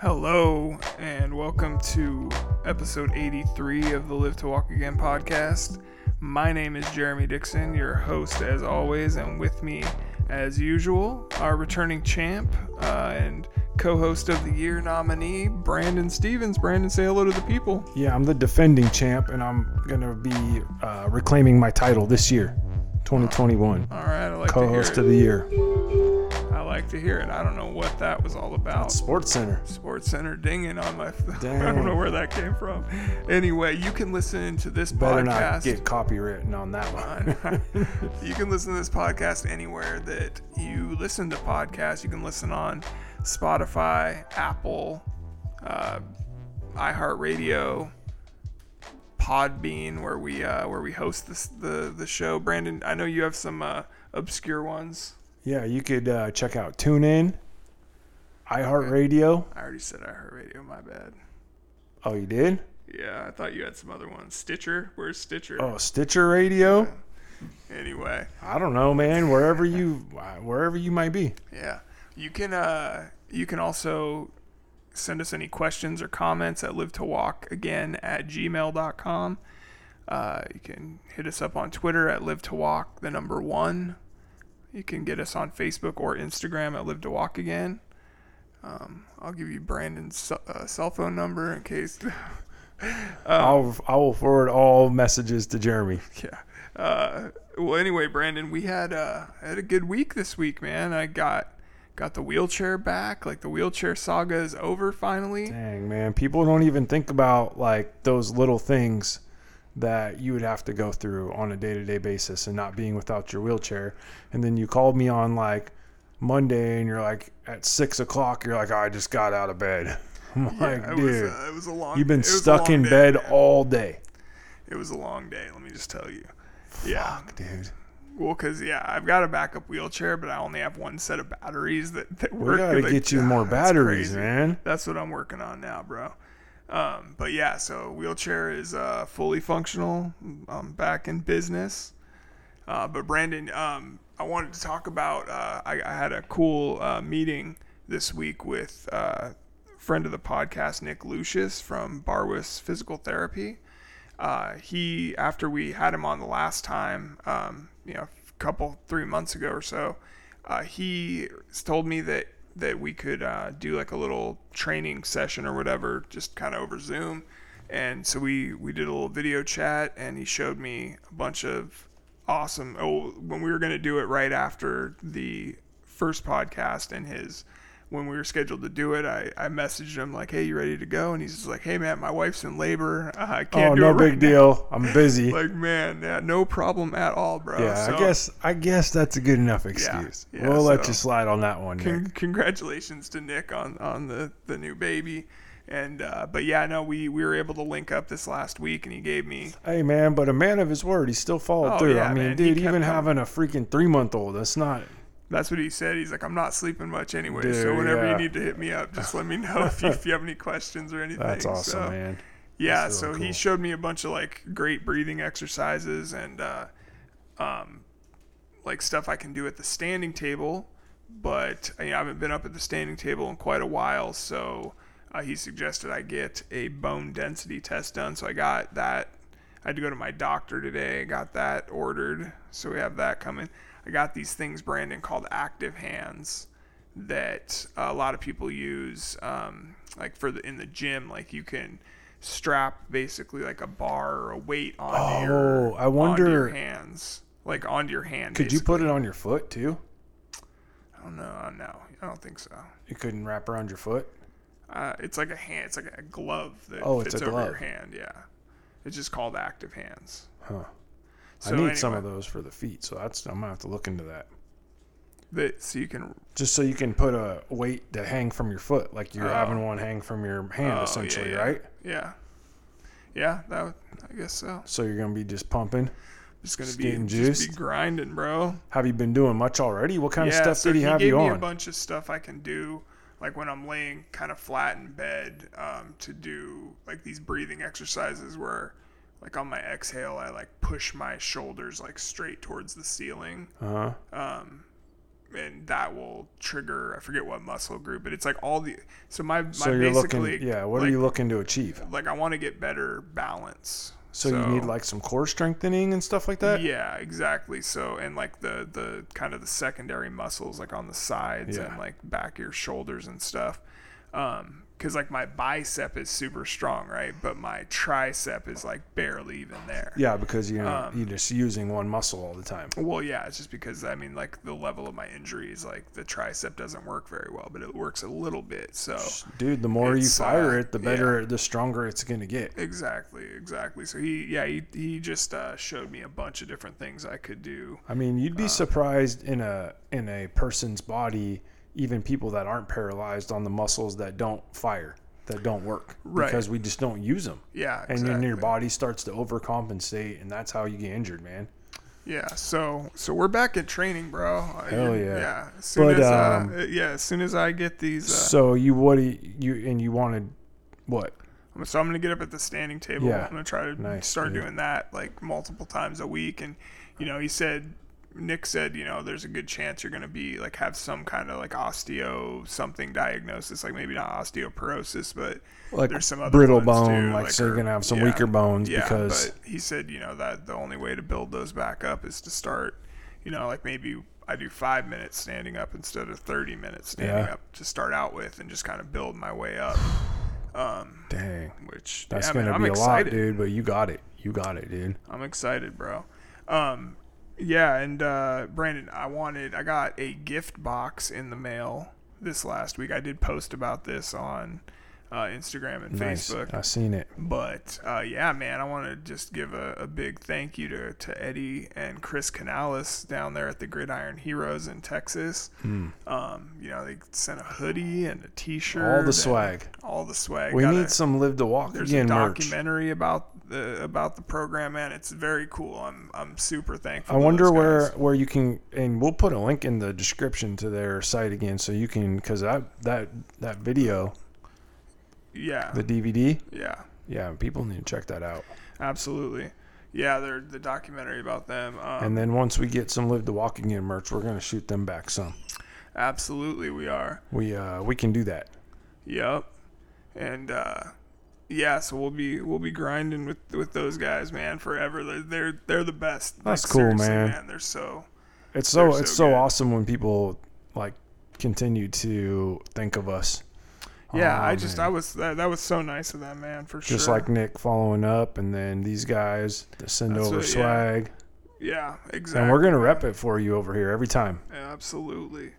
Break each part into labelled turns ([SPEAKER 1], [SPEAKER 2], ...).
[SPEAKER 1] Hello, and welcome to episode 83 of the Live to Walk Again podcast. My name is Jeremy Dixon, your host as always, and with me, as usual, our returning champ uh, and co host of the year nominee, Brandon Stevens. Brandon, say hello to the people.
[SPEAKER 2] Yeah, I'm the defending champ, and I'm gonna be uh, reclaiming my title this year, 2021,
[SPEAKER 1] All right, I like
[SPEAKER 2] co-host of the year.
[SPEAKER 1] Like to hear it. I don't know what that was all about.
[SPEAKER 2] Sports Center.
[SPEAKER 1] Sports Center dinging on my. phone.
[SPEAKER 2] I
[SPEAKER 1] don't know where that came from. Anyway, you can listen to this
[SPEAKER 2] Better
[SPEAKER 1] podcast.
[SPEAKER 2] not get copywritten on that one.
[SPEAKER 1] you can listen to this podcast anywhere that you listen to podcasts. You can listen on Spotify, Apple, uh, iHeartRadio, Podbean, where we uh, where we host this, the the show. Brandon, I know you have some uh, obscure ones.
[SPEAKER 2] Yeah, you could uh, check out TuneIn, iHeartRadio.
[SPEAKER 1] I already said iHeartRadio. My bad.
[SPEAKER 2] Oh, you did?
[SPEAKER 1] Yeah, I thought you had some other ones. Stitcher, where's Stitcher?
[SPEAKER 2] Oh, Stitcher Radio.
[SPEAKER 1] Anyway,
[SPEAKER 2] I don't know, man. Wherever you, wherever you might be.
[SPEAKER 1] Yeah. You can uh you can also send us any questions or comments at live to walk again at gmail.com. Uh, you can hit us up on Twitter at live to walk the number one. You can get us on Facebook or Instagram at live to walk again. Um, I'll give you Brandon's uh, cell phone number in case.
[SPEAKER 2] I'll I will forward all messages to Jeremy.
[SPEAKER 1] yeah. Uh, well, anyway, Brandon, we had uh, had a good week this week, man. I got got the wheelchair back. Like the wheelchair saga is over finally.
[SPEAKER 2] Dang, man. People don't even think about like those little things that you would have to go through on a day to day basis and not being without your wheelchair. And then you called me on like Monday and you're like at six o'clock, you're like, I just got out of bed. I'm like,
[SPEAKER 1] it
[SPEAKER 2] dude,
[SPEAKER 1] was uh, it was a long.
[SPEAKER 2] you've been
[SPEAKER 1] it was a
[SPEAKER 2] stuck in
[SPEAKER 1] day,
[SPEAKER 2] bed
[SPEAKER 1] man.
[SPEAKER 2] all day.
[SPEAKER 1] It was a long day. Let me just tell you. Yeah.
[SPEAKER 2] Dude.
[SPEAKER 1] Well, cause yeah, I've got a backup wheelchair, but I only have one set of batteries that, that work.
[SPEAKER 2] We gotta
[SPEAKER 1] Like,
[SPEAKER 2] get you more batteries, man.
[SPEAKER 1] That's what I'm working on now, bro. Um, but yeah, so wheelchair is uh, fully functional. I'm back in business. Uh, but Brandon, um, I wanted to talk about. Uh, I, I had a cool uh, meeting this week with uh, friend of the podcast, Nick Lucius from Barwis Physical Therapy. Uh, he, after we had him on the last time, um, you know, a couple three months ago or so, he told me that that we could uh, do like a little training session or whatever, just kind of over Zoom. And so we we did a little video chat, and he showed me a bunch of awesome. Oh, when we were gonna do it right after the first podcast, and his when we were scheduled to do it, I, I messaged him like, "Hey, you ready to go?" And he's just like, "Hey, man, my wife's in labor. Uh, I can't
[SPEAKER 2] Oh,
[SPEAKER 1] do
[SPEAKER 2] no
[SPEAKER 1] it right
[SPEAKER 2] big
[SPEAKER 1] now."
[SPEAKER 2] deal. I'm busy.
[SPEAKER 1] Like, man, yeah, no problem at all, bro.
[SPEAKER 2] yeah,
[SPEAKER 1] So,
[SPEAKER 2] I guess I guess that's a good enough excuse.
[SPEAKER 1] yeah,
[SPEAKER 2] we'll let you slide on that one.
[SPEAKER 1] Con- congratulations to Nick on on the the new baby. And uh, but yeah, no, we we were able to link up this last week, and he gave me
[SPEAKER 2] Hey man, but a man of his word, he still followed
[SPEAKER 1] Oh,
[SPEAKER 2] through.
[SPEAKER 1] yeah,
[SPEAKER 2] I mean,
[SPEAKER 1] man,
[SPEAKER 2] dude, even having a freaking three month old, that's not.
[SPEAKER 1] That's what he said. He's like, I'm not sleeping much anyway, so whenever
[SPEAKER 2] yeah.
[SPEAKER 1] you need to hit me up, just let me know if you, if you have any questions or anything.
[SPEAKER 2] That's awesome,
[SPEAKER 1] So,
[SPEAKER 2] man.
[SPEAKER 1] Yeah, so he showed me a bunch of like great breathing exercises and uh, um, like stuff I can do at the standing table, but you know, I haven't been up at the standing table in quite a while, so uh, he suggested I get a bone density test done. So I got that. I had to go to my doctor today. I got that ordered, so we have that coming. I got these things, Brandon, called Active Hands that a lot of people use, um, like for the in the gym. Like you can strap basically like a bar or a weight your
[SPEAKER 2] Oh, I
[SPEAKER 1] onto
[SPEAKER 2] wonder-
[SPEAKER 1] your hands, like onto your hand.
[SPEAKER 2] Could you put it on your foot too?
[SPEAKER 1] I don't know. No, I don't think so.
[SPEAKER 2] You couldn't wrap around your foot.
[SPEAKER 1] Uh, it's like a hand. It's like a glove that
[SPEAKER 2] Oh, it's
[SPEAKER 1] fits over your hand. Yeah, it's just called Active Hands.
[SPEAKER 2] Huh.
[SPEAKER 1] So
[SPEAKER 2] I need some of those for the feet, so that's I'm gonna have to look into that.
[SPEAKER 1] That so you can.
[SPEAKER 2] Just so you can put a weight to hang from your foot, like you're
[SPEAKER 1] Oh.
[SPEAKER 2] having one hang from your hand,
[SPEAKER 1] oh,
[SPEAKER 2] essentially,
[SPEAKER 1] yeah, yeah.
[SPEAKER 2] right?
[SPEAKER 1] Yeah, yeah. That would, I guess so.
[SPEAKER 2] So you're gonna be just pumping.
[SPEAKER 1] Just gonna
[SPEAKER 2] Just
[SPEAKER 1] be
[SPEAKER 2] getting
[SPEAKER 1] just be grinding, bro.
[SPEAKER 2] Have you been doing much already? What kind
[SPEAKER 1] yeah,
[SPEAKER 2] of stuff
[SPEAKER 1] so
[SPEAKER 2] did he, have
[SPEAKER 1] gave
[SPEAKER 2] you
[SPEAKER 1] me a bunch of stuff I can do, like when I'm laying kind of flat in bed, um, to do like these breathing exercises where, like on my exhale, I like push my shoulders like straight towards the ceiling.
[SPEAKER 2] Uh huh.
[SPEAKER 1] Um, and that will trigger I forget what muscle group, but it's like all the so my my
[SPEAKER 2] So you're
[SPEAKER 1] basically
[SPEAKER 2] looking, yeah. What
[SPEAKER 1] like,
[SPEAKER 2] are you looking to achieve?
[SPEAKER 1] like I want to get better balance.
[SPEAKER 2] So, you need like some core strengthening and stuff like that.
[SPEAKER 1] yeah, exactly. So and like the the kind of the secondary muscles like on the sides
[SPEAKER 2] Yeah.
[SPEAKER 1] and like back of your shoulders and stuff. Um, because like my bicep is super strong, right? But my tricep is like barely even there.
[SPEAKER 2] Yeah, because you know
[SPEAKER 1] Um,
[SPEAKER 2] you're just using one muscle all the time.
[SPEAKER 1] Well, yeah, it's just because I mean, like the level of my injuries, like the tricep doesn't work very well, but it works a little bit. So
[SPEAKER 2] Dude, the more you fire
[SPEAKER 1] uh,
[SPEAKER 2] it, the better, the stronger it's gonna get.
[SPEAKER 1] exactly, exactly. So he, yeah, he he just uh, showed me a bunch of different things I could do.
[SPEAKER 2] I mean, you'd be
[SPEAKER 1] Uh,
[SPEAKER 2] surprised in a in a person's body, even people that aren't paralyzed on the muscles that don't fire, that don't work,
[SPEAKER 1] Right.
[SPEAKER 2] because we just don't use them,
[SPEAKER 1] Yeah,
[SPEAKER 2] and then your body starts to overcompensate, and that's how you get injured, man.
[SPEAKER 1] Yeah, so so we're back at training, bro. Uh,
[SPEAKER 2] Hell yeah.
[SPEAKER 1] Yeah, as soon
[SPEAKER 2] But,
[SPEAKER 1] as
[SPEAKER 2] um,
[SPEAKER 1] uh, yeah, as soon as I get these, uh,
[SPEAKER 2] So you what you, you and you wanted what?
[SPEAKER 1] so I'm gonna get up at the standing table.
[SPEAKER 2] Yeah.
[SPEAKER 1] I'm gonna try to
[SPEAKER 2] Nice,
[SPEAKER 1] start doing that like multiple times a week. And you know, he said, Nick said, you know, there's a good chance you're gonna be like have some kind of like osteo something diagnosis, like maybe not osteoporosis, but
[SPEAKER 2] Like
[SPEAKER 1] there's some other
[SPEAKER 2] brittle bone,
[SPEAKER 1] too,
[SPEAKER 2] like, so you're gonna have some
[SPEAKER 1] yeah,
[SPEAKER 2] weaker bones
[SPEAKER 1] yeah,
[SPEAKER 2] because
[SPEAKER 1] But he said, you know, that the only way to build those back up is to start, you know, like maybe. I do five minutes standing up instead of 30 minutes standing
[SPEAKER 2] Yeah.
[SPEAKER 1] up to start out with and just kind of build my way up. Um,
[SPEAKER 2] dang,
[SPEAKER 1] which
[SPEAKER 2] that's
[SPEAKER 1] yeah, man, I'm
[SPEAKER 2] be
[SPEAKER 1] excited.
[SPEAKER 2] a lot, dude. But you got it, you got it, dude.
[SPEAKER 1] I'm excited, bro. Um, yeah, and uh, Brandon, I wanted, I got a gift box in the mail this last week. I did post about this on uh, Instagram and
[SPEAKER 2] Nice,
[SPEAKER 1] Facebook.
[SPEAKER 2] I seen it.
[SPEAKER 1] But uh, yeah, man, I want to just give a, a big thank you to, to Eddie and Chris Canales down there at the Gridiron Heroes in Texas.
[SPEAKER 2] Hmm.
[SPEAKER 1] Um, you know, they sent a hoodie and a T-shirt,
[SPEAKER 2] All the swag.
[SPEAKER 1] all the swag.
[SPEAKER 2] We
[SPEAKER 1] Got
[SPEAKER 2] need some live to walk
[SPEAKER 1] there's
[SPEAKER 2] again
[SPEAKER 1] a
[SPEAKER 2] merch.
[SPEAKER 1] documentary about the about the program, man. It's very cool. I'm I'm super thankful.
[SPEAKER 2] I wonder where where you can, and we'll put a link in the description to their site again, so you can, because that that that video,
[SPEAKER 1] Yeah,
[SPEAKER 2] the DVD,
[SPEAKER 1] yeah,
[SPEAKER 2] yeah, people need to check that out.
[SPEAKER 1] absolutely. Yeah, they're the documentary about them. Um,
[SPEAKER 2] And then once we get some live to walk again merch, we're gonna shoot them back some.
[SPEAKER 1] absolutely, we are.
[SPEAKER 2] We uh we can do that.
[SPEAKER 1] Yep. And uh, yeah, so we'll be we'll be grinding with with those guys, man, forever. They're they're, they're the best.
[SPEAKER 2] That's
[SPEAKER 1] Like,
[SPEAKER 2] cool,
[SPEAKER 1] seriously,
[SPEAKER 2] man.
[SPEAKER 1] They're so
[SPEAKER 2] It's so
[SPEAKER 1] They're
[SPEAKER 2] it's
[SPEAKER 1] so
[SPEAKER 2] so awesome when people like continue to think of us.
[SPEAKER 1] yeah.
[SPEAKER 2] Oh,
[SPEAKER 1] I just
[SPEAKER 2] man.
[SPEAKER 1] I was that, that was so nice of them, man, for
[SPEAKER 2] just
[SPEAKER 1] sure.
[SPEAKER 2] Just like Nick following up, and then these guys to send
[SPEAKER 1] That's
[SPEAKER 2] over swag,
[SPEAKER 1] yeah, exactly.
[SPEAKER 2] and we're gonna rep it for you over here every time.
[SPEAKER 1] Absolutely,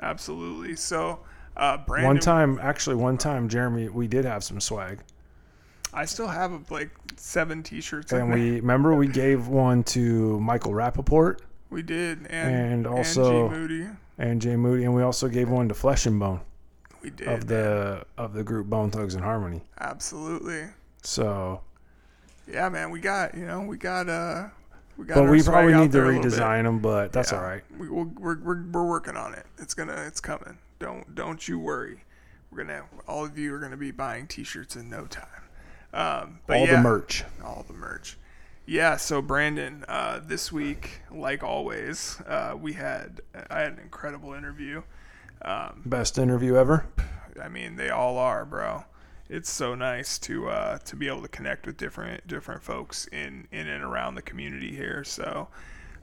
[SPEAKER 1] absolutely. So, uh, Brandon,
[SPEAKER 2] one time, actually, one time, Jeremy, we did have some swag,
[SPEAKER 1] I still have like seven T-shirts.
[SPEAKER 2] and we remember we gave one to Michael Rapaport
[SPEAKER 1] we did, and
[SPEAKER 2] and also-
[SPEAKER 1] G Moody,
[SPEAKER 2] and Jay Moody, and we also gave one to Flesh and Bone
[SPEAKER 1] we did
[SPEAKER 2] of the of the group Bone Thugs and Harmony.
[SPEAKER 1] absolutely.
[SPEAKER 2] So,
[SPEAKER 1] Yeah, man, we got you know we got uh we got.
[SPEAKER 2] but we probably need to
[SPEAKER 1] there a little bit.
[SPEAKER 2] redesign them, but that's
[SPEAKER 1] Yeah.
[SPEAKER 2] all right.
[SPEAKER 1] We, we're, we're we're working on it. It's gonna it's coming. Don't don't you worry. We're gonna all of you are gonna be buying T-shirts in no time. Um, but
[SPEAKER 2] All
[SPEAKER 1] yeah,
[SPEAKER 2] the merch.
[SPEAKER 1] all the merch. Yeah, so Brandon, uh, this week, like always, uh, we had I had an incredible interview. Um,
[SPEAKER 2] Best interview ever.
[SPEAKER 1] I mean, they all are, bro. It's so nice to uh, to be able to connect with different different folks in in and around the community here. So,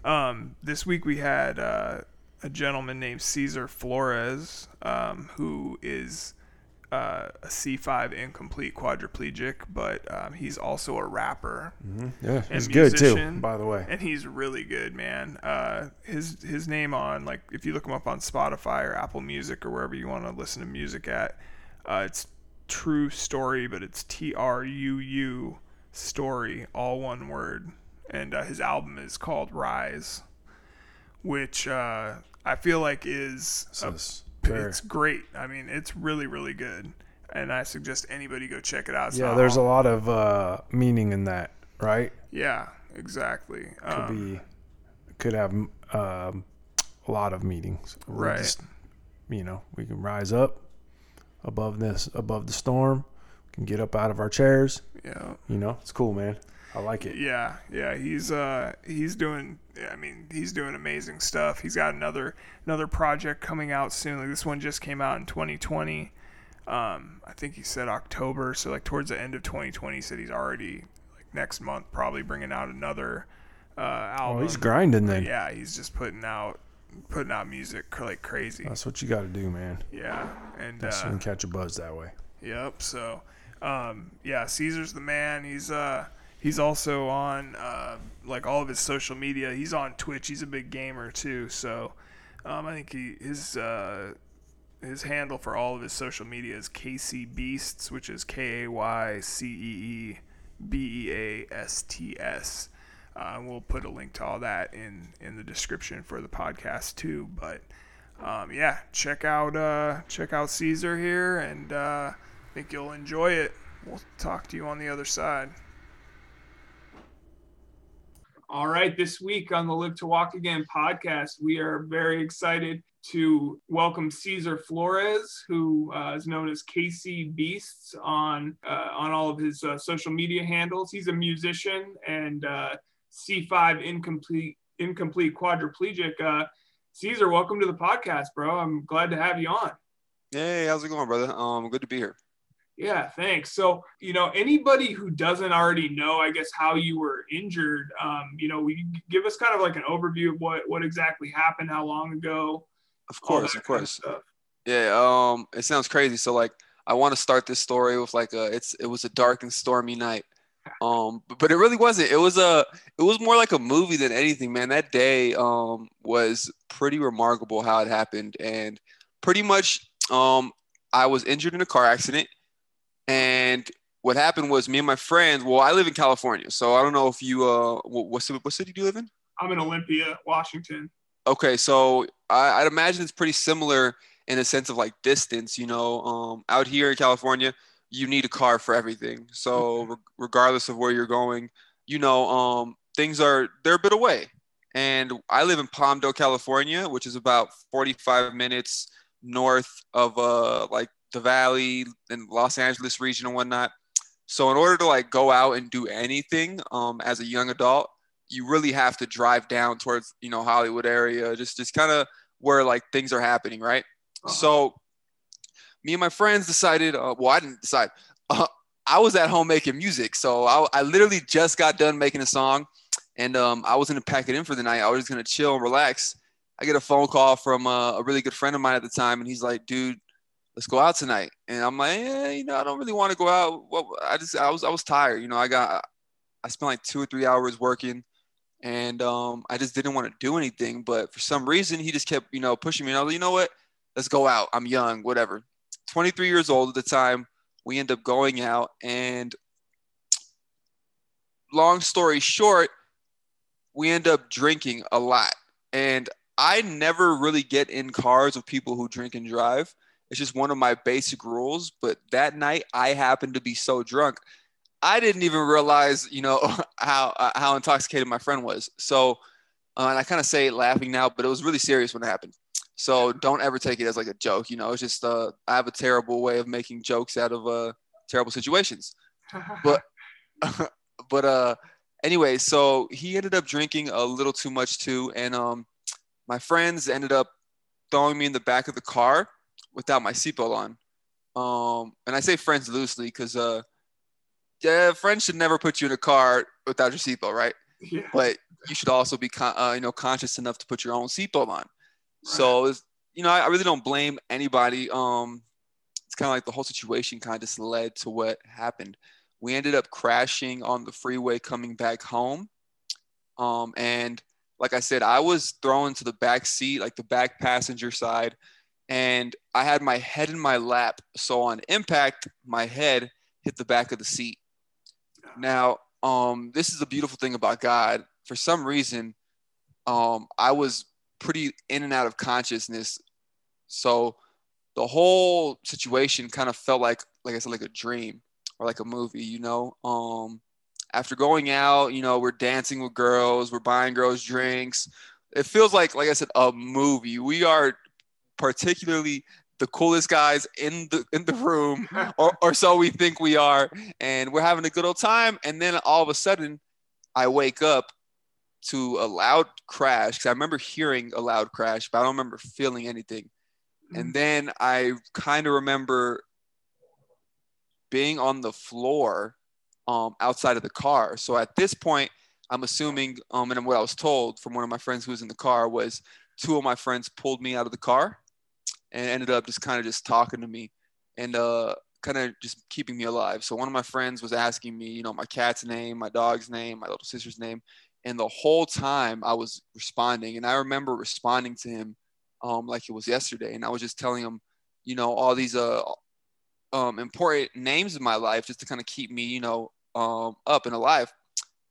[SPEAKER 1] um, this week we had uh, a gentleman named Caesar Flores, um, who is uh, a C5 incomplete quadriplegic, but um, he's also a rapper
[SPEAKER 2] Yeah,
[SPEAKER 1] and
[SPEAKER 2] it's good too.
[SPEAKER 1] musician,
[SPEAKER 2] By the way,
[SPEAKER 1] and he's really good, man. Uh, his his name on like if you look him up on Spotify or Apple Music or wherever you want to listen to music at, uh, it's True Story, but it's T R U U Story, all one word. And uh, his album is called Rise, which uh, I feel like is a
[SPEAKER 2] it's
[SPEAKER 1] it's great. I mean, it's really, really good. And I suggest anybody go check it out. It's
[SPEAKER 2] yeah, there's a lot of uh, meaning in that, right?
[SPEAKER 1] yeah, exactly.
[SPEAKER 2] Could
[SPEAKER 1] Um,
[SPEAKER 2] be, could have um, a lot of meetings.
[SPEAKER 1] Right.
[SPEAKER 2] just, you know, we can rise up above this, above the storm. Can get up out of our chairs.
[SPEAKER 1] Yeah.
[SPEAKER 2] You know, it's cool, man. I like it.
[SPEAKER 1] Yeah, yeah, he's uh he's doing I mean, he's doing amazing stuff. He's got another another project coming out soon. Like this one just came out in 2020. Um, I think he said October, so like towards the end of 2020, he said he's already like next month probably bringing out another uh album.
[SPEAKER 2] Oh, he's grinding then.
[SPEAKER 1] Yeah, he's just putting out putting out music like crazy.
[SPEAKER 2] That's what you got to do, man.
[SPEAKER 1] Yeah, and
[SPEAKER 2] That's
[SPEAKER 1] uh,
[SPEAKER 2] when you catch a buzz that way.
[SPEAKER 1] Yep. So, um, yeah, Caesar's the man. He's uh he's also on uh, like all of his social media. He's on Twitch. He's a big gamer too. So, um, I think he his uh his handle for all of his social media is Kaycee Beasts, which is K A Y C E E B E A S T S. Uh, we'll put a link to all that in in the description for the podcast too. But um, yeah, check out uh, check out Caesar here, and uh, think you'll enjoy it. We'll talk to you on the other side. All right, this week on the Live to Walk Again podcast, we are very excited to welcome Caesar Flores, who uh, is known as Kaycee Beasts on uh, on all of his uh, social media handles. He's a musician and uh, C5 incomplete incomplete quadriplegic. Uh, Caesar, welcome to the podcast, bro. I'm glad to have you on.
[SPEAKER 3] Hey, how's it going, brother? Um, good to be here.
[SPEAKER 1] Yeah, thanks. So, you know, anybody who doesn't already know, I guess, how you were injured, um, you know, we give us kind of like an overview of what what exactly happened, how long ago.
[SPEAKER 3] Of course, of
[SPEAKER 1] kind
[SPEAKER 3] course. Yeah. Um, it sounds crazy. So like, I want to start this story with like a, it's it was a dark and stormy night. Um, but, but it really wasn't. It was a, it was more like a movie than anything, man. That day, um, was pretty remarkable how it happened, and pretty much, um, I was injured in a car accident, and what happened was me and my friends. Well, I live in California, so I don't know if you, uh, what, what city, what city do you live in?
[SPEAKER 1] I'm in Olympia, Washington.
[SPEAKER 3] Okay, so I, I'd imagine it's pretty similar in a sense of like distance. You know, um, out here in California, you need a car for everything. So re- regardless of where you're going, you know, um, things are they're a bit away. And I live in Palmdale, California, which is about 45 minutes north of uh like the Valley and Los Angeles region and whatnot. So in order to like go out and do anything um, as a young adult, you really have to drive down towards you know Hollywood area, just just kind of where like things are happening, right?
[SPEAKER 1] Uh-huh.
[SPEAKER 3] So me and my friends decided. Uh, well, I didn't decide. Uh, I was at home making music, so I, I literally just got done making a song, and um, I was gonna pack it in for the night. I was just gonna chill and relax. I get a phone call from uh, a really good friend of mine at the time, and he's like, "Dude, let's go out tonight." And I'm like, "Yeah, you know, I don't really want to go out. Well, I just I was I was tired. You know, I got I spent like two or three hours working, and um, I just didn't want to do anything. But for some reason, he just kept you know pushing me. And I was like, you know what? Let's go out. I'm young, whatever. 23 years old at the time. We end up going out, and long story short, we end up drinking a lot. And I never really get in cars with people who drink and drive. It's just one of my basic rules. But that night, I happened to be so drunk, I didn't even realize, you know, how uh, how intoxicated my friend was. So, uh, and I kind of say it laughing now, but it was really serious when it happened. So don't ever take it as like a joke. You know, it's just uh, I have a terrible way of making jokes out of uh, terrible situations. But but uh, anyway, so he ended up drinking a little too much too, and um, my friends ended up throwing me in the back of the car without my seatbelt on. Um, and I say friends loosely because uh, yeah, friends should never put you in a car without your seatbelt, right?
[SPEAKER 1] yeah.
[SPEAKER 3] But you should also be con- uh, you know conscious enough to put your own seatbelt on. So it's, you know, I, I really don't blame anybody. Um, it's kind of like the whole situation kind of just led to what happened. We ended up crashing on the freeway coming back home. Um, and like I said, I was thrown to the back seat, like the back passenger side, and I had my head in my lap. So on impact, my head hit the back of the seat. Now, um, this is the beautiful thing about God. For some reason, um, I was pretty in and out of consciousness. So the whole situation kind of felt like, like I said, like a dream or like a movie, you know? Um, after going out, you know, we're dancing with girls, we're buying girls drinks. It feels like, like I said, a movie. We are particularly the coolest guys in the in the room, or, or so we think we are, and we're having a good old time. And then all of a sudden, I wake up to a loud crash because I remember hearing a loud crash, but I don't remember feeling anything. And then I kind of remember being on the floor um, outside of the car. So at this point, I'm assuming, um, and what I was told from one of my friends who was in the car was two of my friends pulled me out of the car and ended up just kind of just talking to me and uh, kind of just keeping me alive. So one of my friends was asking me, you know, my cat's name, my dog's name, my little sister's name. And the whole time I was responding. And I remember responding to him um, like it was yesterday. And I was just telling him, you know, all these uh, um, important names in my life just to kind of keep me, you know, um, up and alive.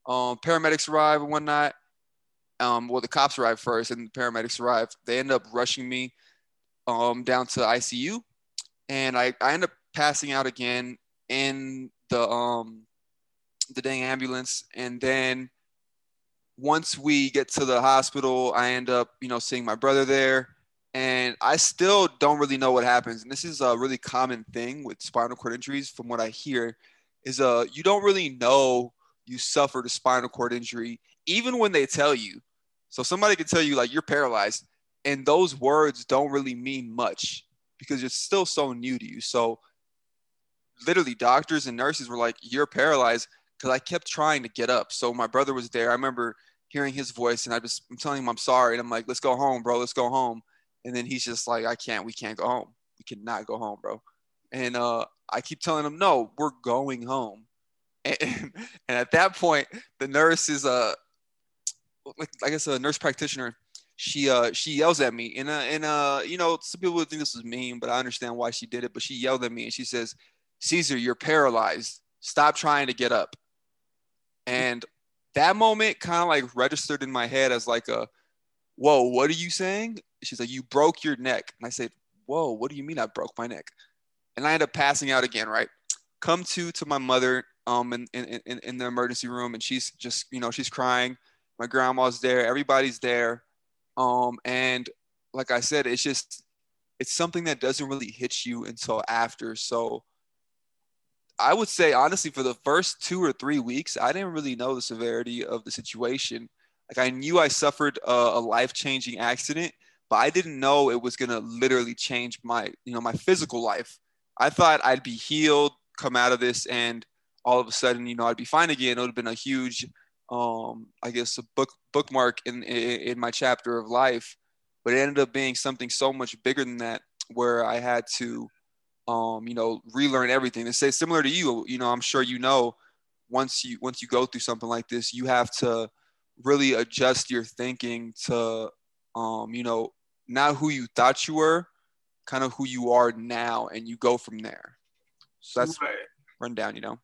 [SPEAKER 3] Um, paramedics arrive and whatnot. Um, well, the cops arrived first, and the paramedics arrived. They end up rushing me um, down to ICU, and I, I end up passing out again in the um, the dang ambulance. And then once we get to the hospital, I end up, you know, seeing my brother there. And I still don't really know what happens. And this is a really common thing with spinal cord injuries, from what I hear, is uh you don't really know you suffered a spinal cord injury, even when they tell you. So somebody could tell you like you're paralyzed, and those words don't really mean much because it's still so new to you. So literally doctors and nurses were like, You're paralyzed because I kept trying to get up. So my brother was there. I remember hearing his voice and I just I'm telling him I'm sorry. And I'm like, let's go home, bro. Let's go home. And then he's just like, I can't, we can't go home. We cannot go home, bro. And uh I keep telling him, no, we're going home. And, and at that point, the nurse is uh like I guess a nurse practitioner. She uh she yells at me and uh and uh you know some people would think this was mean, but I understand why she did it. But she yelled at me and she says, Caesar, you're paralyzed. Stop trying to get up. And that moment kind of like registered in my head as like a, whoa, what are you saying? She's like, you broke your neck. And I said, whoa, what do you mean I broke my neck? And I end up passing out again, right? Come to to my mother um in, in, in, in the emergency room and she's just, you know, she's crying. My grandma's there, everybody's there. Um, and like I said, it's just it's something that doesn't really hit you until after. So I would say honestly, for the first two or three weeks, I didn't really know the severity of the situation. Like I knew I suffered a, a life-changing accident, but I didn't know it was gonna literally change my, you know, my physical life. I thought I'd be healed, come out of this, and all of a sudden, you know, I'd be fine again. It would have been a huge, um, I guess, a book bookmark in, in in my chapter of life. But it ended up being something so much bigger than that, where I had to um, you know, relearn everything. To say similar to you, you know, I'm sure you know once you once you go through something like this, you have to really adjust your thinking to um, you know, not who you thought you were, kind of who you are now, and you go from there. So that's right. rundown, you know.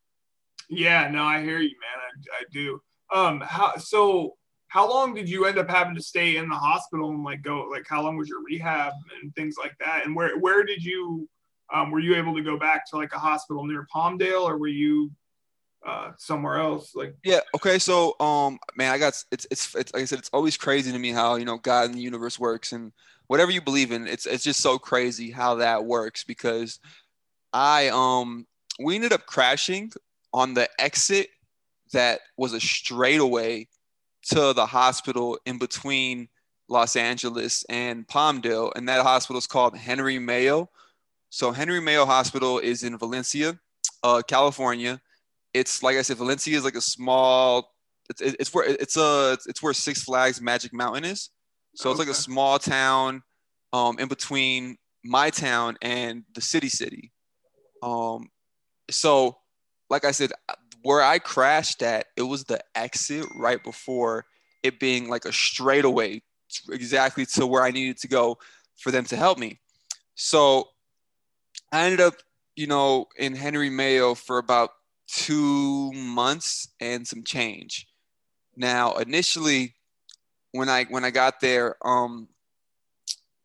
[SPEAKER 1] Yeah, no, I hear you, man. I, I do. Um, how so? How long did you end up having to stay in the hospital and like go? Like, how long was your rehab and things like that? And where where did you um, were you able to go back to like a hospital near Palmdale, or were you uh, somewhere else? Like
[SPEAKER 3] yeah, okay. So um, man, I got it's, it's it's like I said, it's always crazy to me how you know God and the universe works, and whatever you believe in, it's it's just so crazy how that works because I um we ended up crashing on the exit that was a straightaway to the hospital in between Los Angeles and Palmdale, and that hospital is called Henry Mayo. So Henry Mayo Hospital is in Valencia, uh, California. It's like I said, Valencia is like a small. It's, it's where it's a it's where Six Flags Magic Mountain is. So okay. it's like a small town, um, in between my town and the city city. Um, so like I said, where I crashed at, it was the exit right before it being like a straightaway exactly to where I needed to go for them to help me. So I ended up, you know, in Henry Mayo for about two months and some change. Now, initially, when I when I got there, um,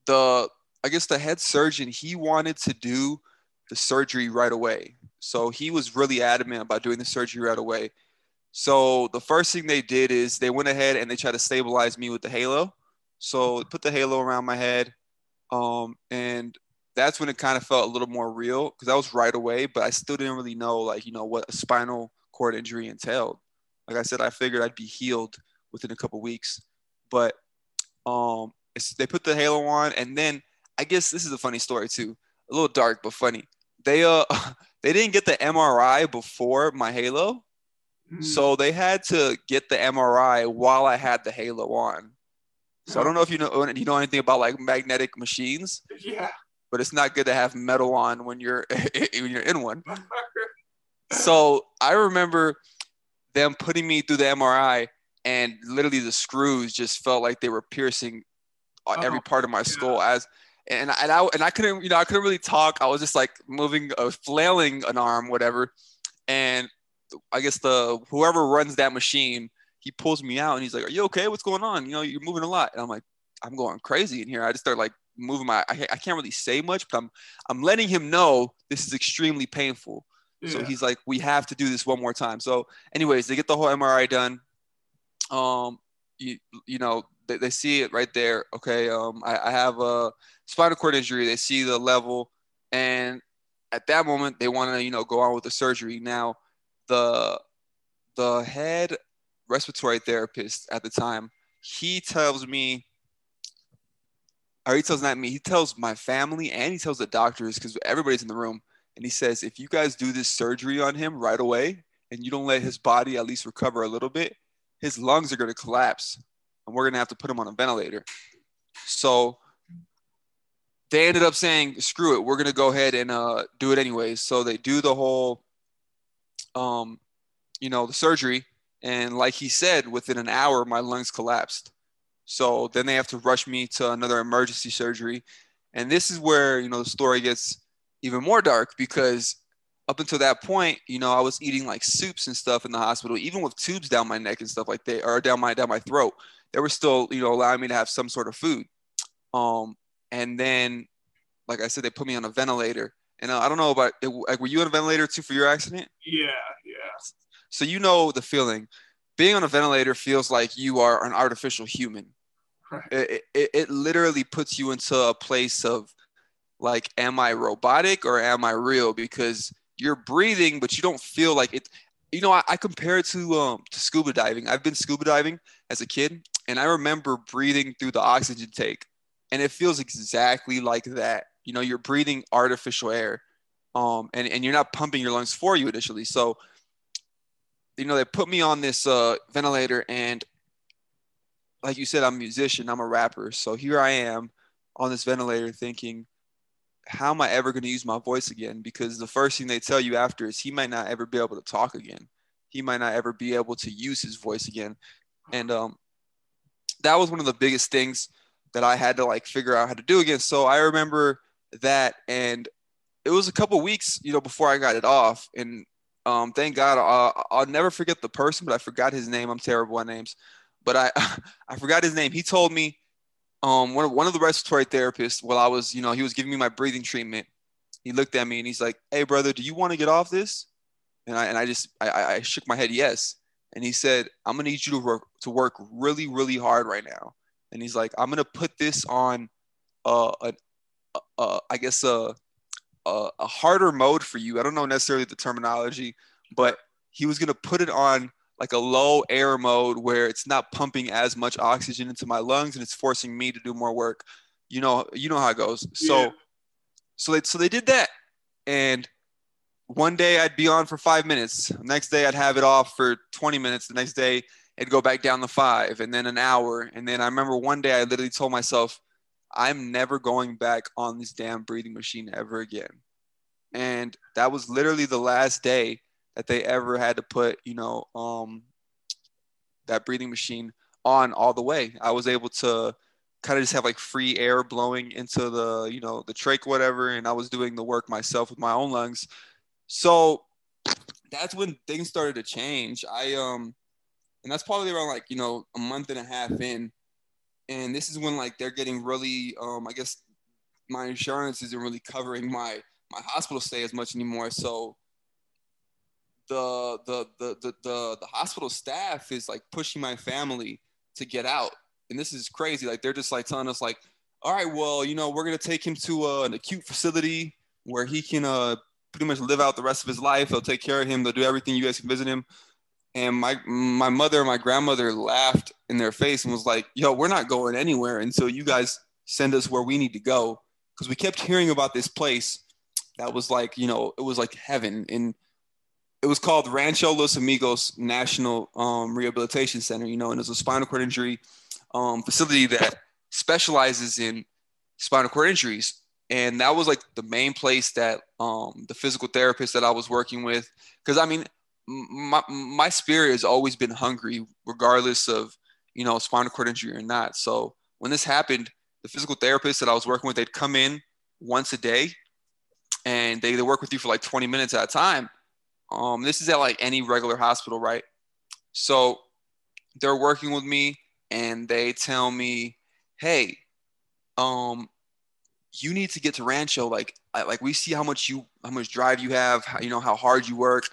[SPEAKER 3] the I guess the head surgeon he wanted to do the surgery right away. So he was really adamant about doing the surgery right away. So the first thing they did is they went ahead and they tried to stabilize me with the halo. So put the halo around my head, um, and that's when it kind of felt a little more real because that was right away, but I still didn't really know like you know what a spinal cord injury entailed. Like I said, I figured I'd be healed within a couple weeks, but um, they put the halo on, and then I guess this is a funny story too, a little dark but funny. They uh they didn't get the MRI before my halo,
[SPEAKER 1] Mm.
[SPEAKER 3] so they had to get the MRI while I had the halo on. So I don't know if you know you know anything about like magnetic machines,
[SPEAKER 1] yeah.
[SPEAKER 3] but it's not good to have metal on when you're when you're in one. So I remember them putting me through the MRI, and literally the screws just felt like they were piercing uh, every
[SPEAKER 1] Oh,
[SPEAKER 3] part of my skull as. And, and I and I couldn't you know I couldn't really talk. I was just like moving, uh, flailing an arm, whatever. And I guess the whoever runs that machine, he pulls me out and he's like, "Are you okay? What's going on? You know, you're moving a lot." And I'm like, "I'm going crazy in here." I just start like moving my. I, I can't really say much, but I'm I'm letting him know this is extremely painful. So he's like, we have to do this one more time. So, anyways, they get the whole MRI done. Um, you you know they, they see it right there. Okay, um, I, I have a spinal cord injury. They see the level, and at that moment they want to you know go on with the surgery. Now, the the head respiratory therapist at the time, he tells me. Or he tells not me, he tells my family and he tells the doctors because everybody's in the room and he says if you guys do this surgery on him right away and you don't let his body at least recover a little bit his lungs are going to collapse and we're going to have to put him on a ventilator. So they ended up saying screw it we're going to go ahead and uh, do it anyways so they do the whole um, you know the surgery and like he said within an hour my lungs collapsed. So then they have to rush me to another emergency surgery. And this is where you know the story gets even more dark because up until that point, you know, I was eating like soups and stuff in the hospital, even with tubes down my neck and stuff like that, or down my down my throat. They were still, you know, allowing me to have some sort of food. Um, and then, like I said, they put me on a ventilator. And uh, I don't know about it, like, were you on a ventilator too for your accident?
[SPEAKER 1] yeah. Yeah.
[SPEAKER 3] So you know the feeling. Being on a ventilator feels like you are an artificial human.
[SPEAKER 1] Right.
[SPEAKER 3] It, it, it literally puts you into a place of like, am I robotic or am I real? Because you're breathing, but you don't feel like it. You know, I, I compare it to um to scuba diving. I've been scuba diving as a kid, and I remember breathing through the oxygen tank, and it feels exactly like that. You know, you're breathing artificial air, um, and and you're not pumping your lungs for you initially. So, you know, they put me on this uh, ventilator, and like you said, I'm a musician, I'm a rapper, so here I am on this ventilator thinking how am I ever going to use my voice again? Because the first thing they tell you after is he might not ever be able to talk again. He might not ever be able to use his voice again. And um, that was one of the biggest things that I had to like figure out how to do again. So I remember that, and it was a couple weeks, you know, before I got it off. And um, thank God, uh, I'll never forget the person, but I forgot his name. I'm terrible at names, but I I forgot his name. He told me um, one of, one of the respiratory therapists, while I was, you know, he was giving me my breathing treatment, he looked at me and he's like, "Hey, brother, do you want to get off this?" And I and I just I, I shook my head yes. And he said, "I'm gonna need you to work to work really really hard right now." And he's like, "I'm gonna put this on, uh, a, a, I guess a, a a harder mode for you. I don't know necessarily the terminology, but he was gonna put it on." like a low air mode where it's not pumping as much oxygen into my lungs and it's forcing me to do more work. You know, you know how it goes. So,
[SPEAKER 1] Yeah.
[SPEAKER 3] so they so they did that, and one day I'd be on for five minutes. Next day I'd have it off for 20 minutes. The next day it'd go back down to five, and then an hour. And then I remember one day I literally told myself, I'm never going back on this damn breathing machine ever again. And that was literally the last day that they ever had to put, you know, um, that breathing machine on all the way. I was able to kind of just have like free air blowing into the, you know, the trach, whatever, and I was doing the work myself with my own lungs. So that's when things started to change. I um, and that's probably around like you know a month and a half in, and this is when like they're getting really um, I guess my insurance isn't really covering my my hospital stay as much anymore. So the the the the the, the hospital staff is like pushing my family to get out. And this is crazy. Like they're just like telling us like, all right, well, you know, we're gonna take him to uh, an acute facility where he can uh, pretty much live out the rest of his life. They'll take care of him. They'll do everything. You guys can visit him. And my my mother and my grandmother laughed in their face and was like, "Yo, we're not going anywhere until you guys send us where we need to go." Because we kept hearing about this place that was like, you know, it was like heaven. And it was called Rancho Los Amigos National um, Rehabilitation Center, you know, and it's a spinal cord injury um, facility that specializes in spinal cord injuries. And that was like the main place that um, the physical therapist that I was working with, because I mean, my, my spirit has always been hungry, regardless of, you know, spinal cord injury or not. So when this happened, the physical therapist that I was working with, they'd come in once a day and they, they work with you for like 20 minutes at a time. Um, this is at like any regular hospital, right? So they're working with me and they tell me, hey, um, you need to get to Rancho. Like, like we see how much you, how much drive you have, how, you know, how hard you work.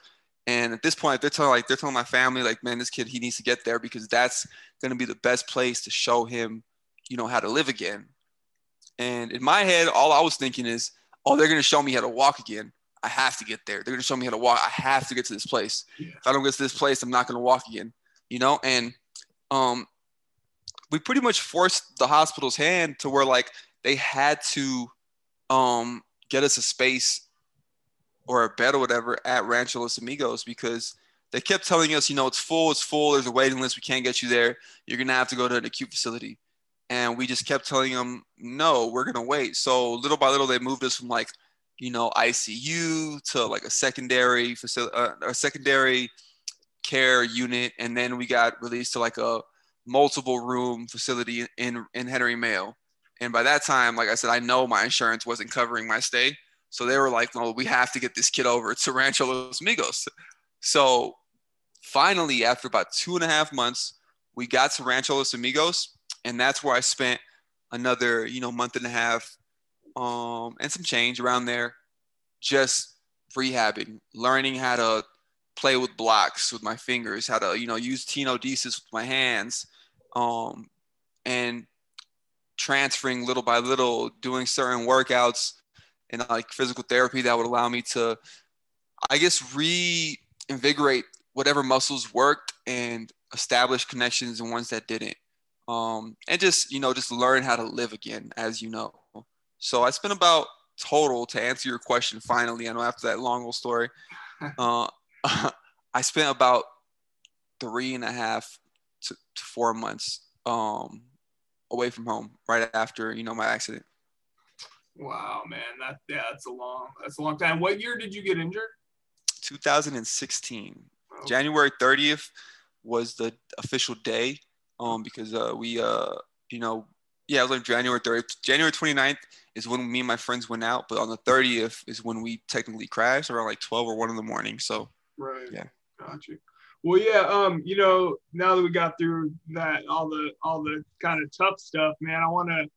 [SPEAKER 3] And at this point, they're telling like they're telling my family, like, man, this kid he needs to get there because that's gonna be the best place to show him, you know, how to live again. And in my head, all I was thinking is, oh, they're gonna show me how to walk again. I have to get there. They're gonna show me how to walk. I have to get to this place. Yeah. If I don't get to this place, I'm not gonna walk again. You know, and um, we pretty much forced the hospital's hand to where like they had to um get us a space or a bed or whatever at Rancho Los Amigos because they kept telling us, you know, it's full, it's full, there's a waiting list, we can't get you there. You're gonna have to go to an acute facility. And we just kept telling them, no, we're gonna wait. So little by little, they moved us from like, you know, ICU to like a secondary facility, uh, a secondary care unit, and then we got released to like a multiple room facility in in Henry Mayo. And by that time, like I said, I know my insurance wasn't covering my stay. So they were like, no, we have to get this kid over to Rancho Los Amigos. So finally, after about two and a half months, we got to Rancho Los Amigos. And that's where I spent another, you know, month and a half um, and some change around there just rehabbing, learning how to play with blocks with my fingers, how to, you know, use tenodesis with my hands, um, and transferring little by little, doing certain workouts and like physical therapy that would allow me to, I guess, reinvigorate whatever muscles worked and establish connections and ones that didn't. Um, and just, you know, just learn how to live again, as you know. So I spent about total to answer your question finally. I know after that long old story, uh, I spent about three and a half to, to four months um, away from home right after you know my accident.
[SPEAKER 1] Wow, man, that yeah, that's a long that's a long time. What year did you get injured?
[SPEAKER 3] 2016. Okay. January 30th was the official day um because uh we uh you know yeah, it was like January 30th. January 29th is when me and my friends went out, but on the 30th is when we technically crashed around like 12 or 1 in the morning. So,
[SPEAKER 1] right. Yeah. Got you. Well, yeah, um, you know, now that we got through that, all the all the kind of tough stuff, man, I want to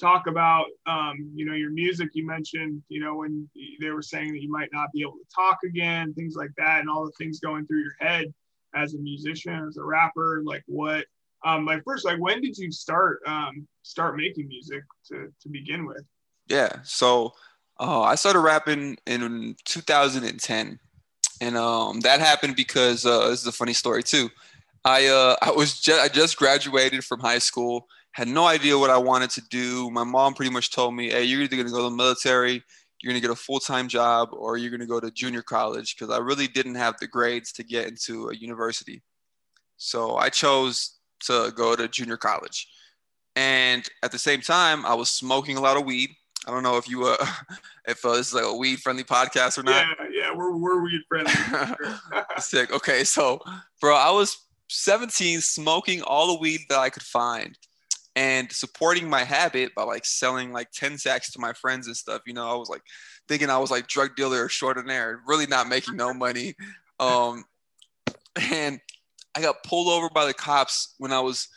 [SPEAKER 1] talk about um, you know your music. You mentioned you know when they were saying that you might not be able to talk again things like that and all the things going through your head as a musician as a rapper like what um like first like when did you start um start making music to to begin with?
[SPEAKER 3] Yeah so uh, i started rapping in 2010 and um that happened because uh this is a funny story too i uh i was just i just graduated from high school had no idea what I wanted to do. My mom pretty much told me, hey, you're either to go to the military, you're to get a full time job, or you're to go to junior college because I really didn't have the grades to get into a university. So I chose to go to junior college. And at the same time, I was smoking a lot of weed. I don't know if you, uh, if uh, this is like a weed friendly podcast or not.
[SPEAKER 1] Yeah, yeah, we're, we're weed friendly.
[SPEAKER 3] Sick. Okay, so, bro, I was 17 smoking all the weed that I could find and supporting my habit by like selling like 10 sacks to my friends and stuff. You know, I was like thinking I was like drug dealer extraordinaire, really not making no money. Um, and I got pulled over by the cops when I was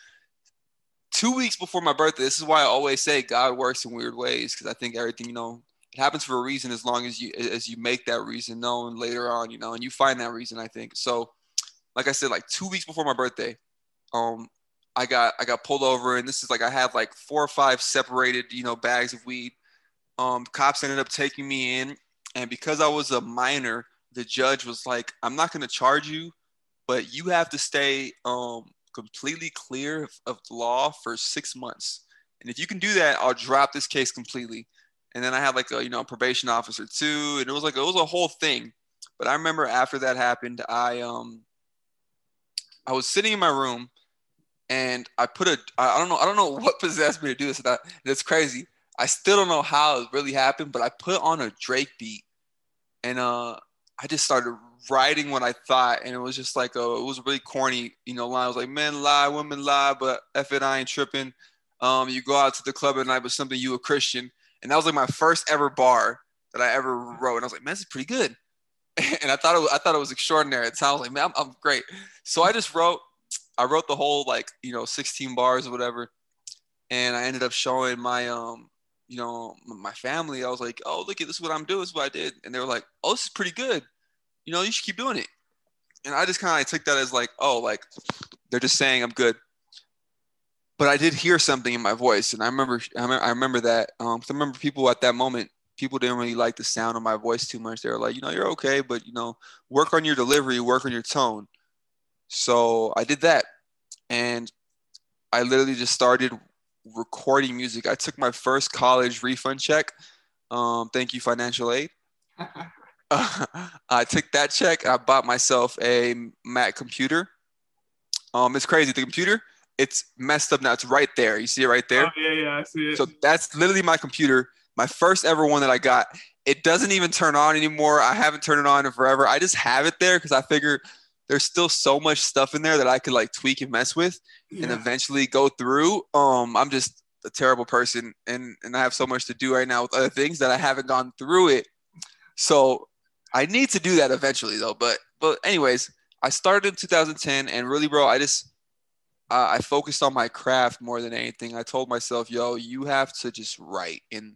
[SPEAKER 3] two weeks before my birthday. This is why I always say God works in weird ways because I think everything, you know, it happens for a reason as long as you as you make that reason known later on, you know, and you find that reason. I think so. Like I said, like two weeks before my birthday, um, I got I got pulled over, and this is like I had like four or five separated, you know, bags of weed. Um, cops ended up taking me in, and because I was a minor, the judge was like, "I'm not going to charge you, but you have to stay um, completely clear of, of law for six months. And if you can do that, I'll drop this case completely." And then I had like a you know probation officer too, and it was like it was a whole thing. But I remember after that happened, I um I was sitting in my room and I put a I don't know I don't know what possessed me to do this. And it's crazy. I still don't know how it really happened, but I put on a Drake beat, and uh, I just started writing what I thought, and it was just like a, it was really corny, you know, line. I was like, "Men lie, women lie, but F it, I ain't tripping." Um, you go out to the club at night with something you a Christian, and that was like my first ever bar that I ever wrote, and I was like, "Man, this is pretty good." and I thought it, I thought it was extraordinary. It sounds like, man, I'm, I'm great. So I just wrote I wrote the whole like you know 16 bars or whatever, and I ended up showing my um you know my family. I was like, oh look at this, is what I'm doing. This is what I did, and they were like, oh this is pretty good. You know you should keep doing it. And I just kind of took that as like, oh like they're just saying I'm good. But I did hear something in my voice, and I remember I remember, I remember that. Um, I remember people at that moment people didn't really like the sound of my voice too much. They were like, you know, you're okay, but you know, work on your delivery, work on your tone. So I did that. And I literally just started recording music. I took my first college refund check. Um, thank you, financial aid. uh, I took that check. I bought myself a Mac computer. Um, it's crazy. The computer, it's messed up now. It's right there. You see it right there?
[SPEAKER 1] Oh, yeah, yeah, I see it.
[SPEAKER 3] So that's literally my computer. My first ever one that I got. It doesn't even turn on anymore. I haven't turned it on in forever. I just have it there because I figure there's still so much stuff in there that I could like tweak and mess with yeah. and eventually go through. Um, I'm just a terrible person and and I have so much to do right now with other things that I haven't gone through it. So I need to do that eventually though. But but anyways, I started in 2010 and really, bro, I just uh, I focused on my craft more than anything. I told myself, yo, you have to just write and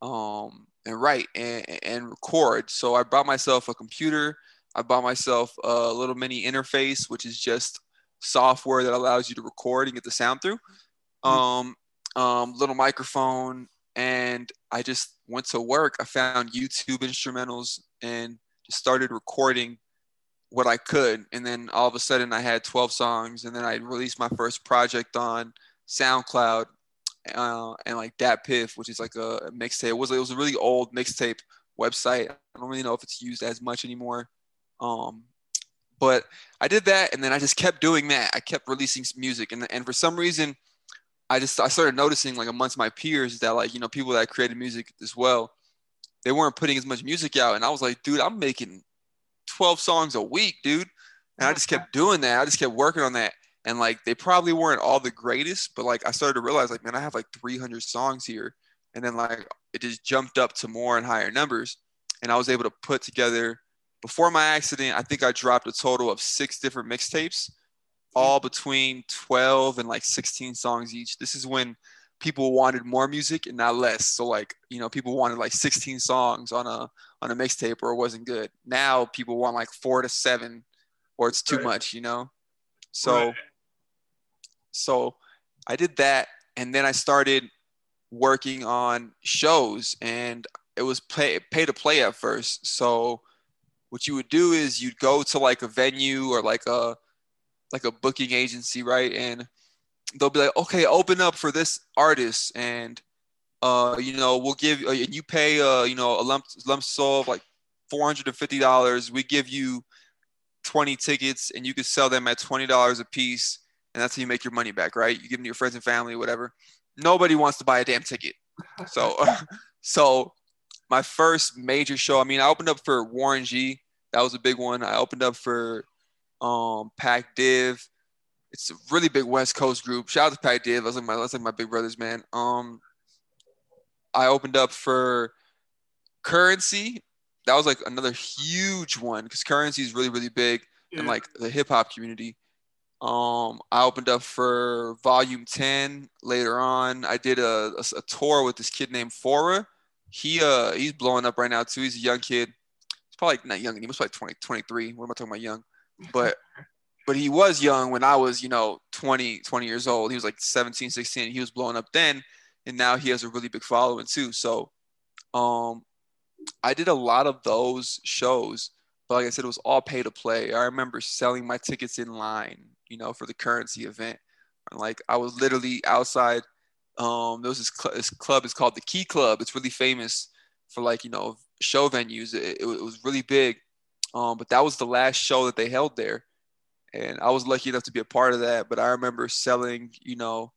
[SPEAKER 3] um and write and, and record. So I bought myself a computer I bought myself a little mini interface, which is just software that allows you to record and get the sound through. Mm-hmm. Um, um, little microphone, and I just went to work. I found YouTube instrumentals and just started recording what I could. And then all of a sudden, I had 12 songs, and then I released my first project on SoundCloud uh, and like that DatPiff, which is like a mixtape. It was it was a really old mixtape website. I don't really know if it's used as much anymore. Um, but I did that, and then I just kept doing that. I kept releasing music, and and for some reason, I just I started noticing like amongst my peers that like you know people that created music as well, they weren't putting as much music out, and I was like, dude, I'm making 12 songs a week, dude, and I just kept doing that. I just kept working on that, and like they probably weren't all the greatest, but like I started to realize like man, I have like 300 songs here, and then like it just jumped up to more and higher numbers, and I was able to put together before my accident, I think I dropped a total of six different mixtapes, all between 12 and like 16 songs each. This is when people wanted more music and not less. So like, you know, people wanted like 16 songs on a on a mixtape or it wasn't good. Now people want like 4 to 7 or it's too right. much, you know. So right. so I did that and then I started working on shows and it was pay pay to play at first. So what you would do is you'd go to like a venue or like a like a booking agency, right? And they'll be like, okay, open up for this artist, and uh, you know, we'll give uh, and you pay uh, you know, a lump lump sum of like four hundred and fifty dollars. We give you twenty tickets, and you can sell them at twenty dollars a piece, and that's how you make your money back, right? You give them to your friends and family, whatever. Nobody wants to buy a damn ticket, so so my first major show. I mean, I opened up for Warren G. That was a big one. I opened up for um, Pac Div. It's a really big West Coast group. Shout out to Pac Div. That's like my that's like my big brothers, man. Um, I opened up for Curren$y. That was like another huge one because Curren$y is really really big yeah. in like the hip hop community. Um, I opened up for Volume 10 later on. I did a, a, a tour with this kid named Fora he uh he's blowing up right now too. He's a young kid. He's probably not young. He was like 20, 23. What am I talking about young? But but he was young when I was, you know, 20, 20 years old. He was like 17, 16. He was blowing up then. And now he has a really big following too. So um, I did a lot of those shows. But like I said, it was all pay to play. I remember selling my tickets in line, you know, for the Curren$y event. And like I was literally outside. Um, there was this, cl- this club. It's called the Key Club. It's really famous for like you know show venues. It, it, it was really big. Um, but that was the last show that they held there and I was lucky enough to be a part of that. But I remember selling, you know,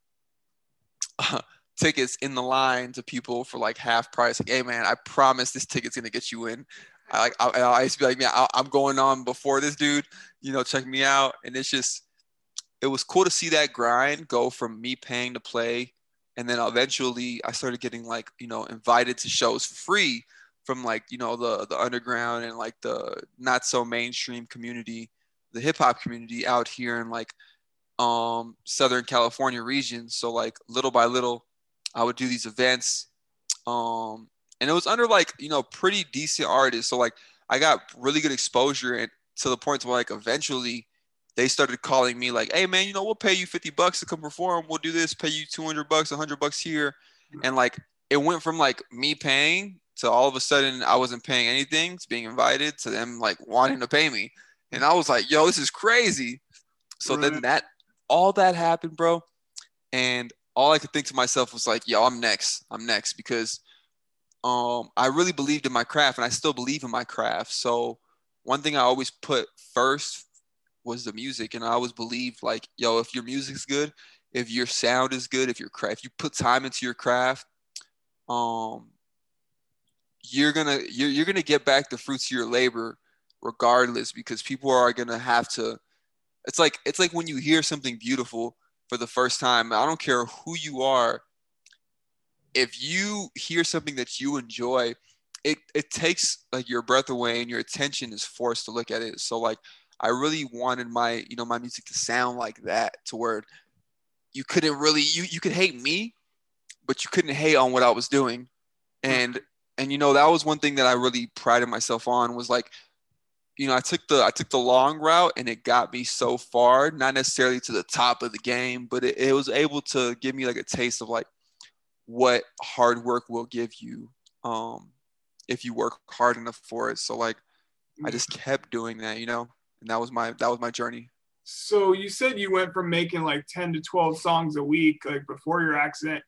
[SPEAKER 3] tickets in the line to people for like half price. Like, hey man, I promise this ticket's gonna get you in. I like I, I used to be like, man, I, I'm going on before this dude. You know, check me out. And it's just, it was cool to see that grind go from me paying to play, and then eventually I started getting like, you know, invited to shows free from like, you know, the the underground and like the not so mainstream community the hip hop community out here in like um, Southern California region. So like little by little, I would do these events, um, and it was under like you know pretty decent artists. So like I got really good exposure, and to the point where like eventually they started calling me like, "Hey man, you know we'll pay you fifty bucks to come perform. We'll do this. Pay you two hundred bucks, hundred bucks here," and like it went from like me paying to all of a sudden I wasn't paying anything to being invited to them like wanting to pay me. And I was like, yo, this is crazy. So right. then that all that happened, bro. And all I could think to myself was like, yo, I'm next. I'm next because um I really believed in my craft and I still believe in my craft. So one thing I always put first was the music. And I always believed like, yo, if your music's good, if your sound is good, if your craft, if you put time into your craft, um, you're gonna you're, you're gonna get back the fruits of your labor regardless because people are going to have to it's like it's like when you hear something beautiful for the first time i don't care who you are if you hear something that you enjoy it it takes like your breath away and your attention is forced to look at it. So like i really wanted my you know my music to sound like that to where you couldn't really you you could hate me but you couldn't hate on what i was doing. Hmm. And and you know that was one thing that i really prided myself on was like you know, I took the I took the long route and it got me so far, not necessarily to the top of the game, but it, it was able to give me like a taste of like what hard work will give you um if you work hard enough for it. So like I just kept doing that, you know, and that was my that was my journey.
[SPEAKER 1] So you said you went from making like 10 to 12 songs a week like before your accident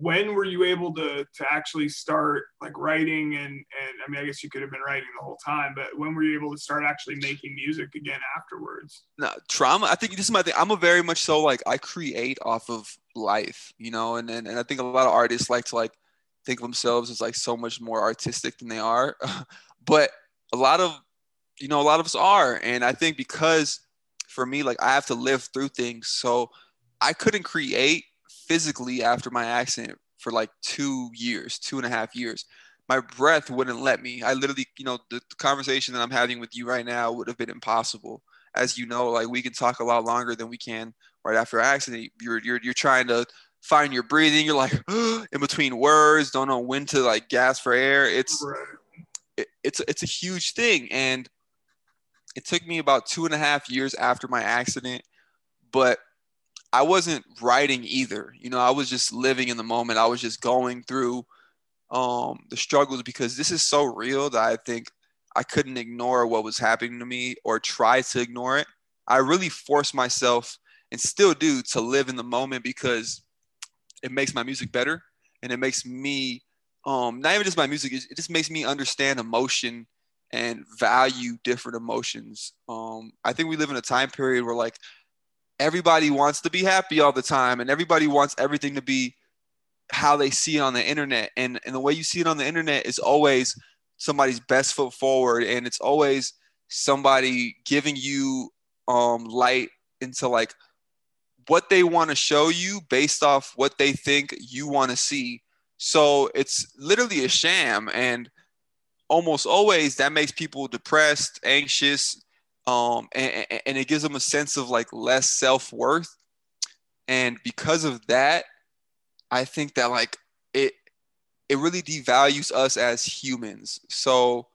[SPEAKER 1] when were you able to to actually start like writing and and I mean I guess you could have been writing the whole time, but when were you able to start actually making music again afterwards?
[SPEAKER 3] No, trauma. I think this is my thing. I'm a very much so like I create off of life, you know, and and, and I think a lot of artists like to like think of themselves as like so much more artistic than they are. but a lot of you know, a lot of us are. And I think because for me, like I have to live through things. So I couldn't create physically after my accident for like two years, two and a half years. My breath wouldn't let me. I literally, you know, the, conversation that I'm having with you right now would have been impossible. As you know, like we can talk a lot longer than we can right after accident. You're you're you're trying to find your breathing. You're like in between words, don't know when to like gasp for air. It's it, it's it's a huge thing, and it took me about two and a half years after my accident, but I wasn't writing either. You know, I was just living in the moment. I was just going through um, the struggles because this is so real that I think I couldn't ignore what was happening to me or try to ignore it. I really forced myself and still do to live in the moment because it makes my music better and it makes me um, not even just my music, it just makes me understand emotion and value different emotions. Um, I think we live in a time period where like everybody wants to be happy all the time and everybody wants everything to be how they see it on the internet. And and the way you see it on the internet is always somebody's best foot forward and it's always somebody giving you um light into like what they want to show you based off what they think you want to see. So it's literally a sham and almost always that makes people depressed anxious um, and, and it gives them a sense of like less self worth. And because of that, I think that like it it really devalues us as humans. So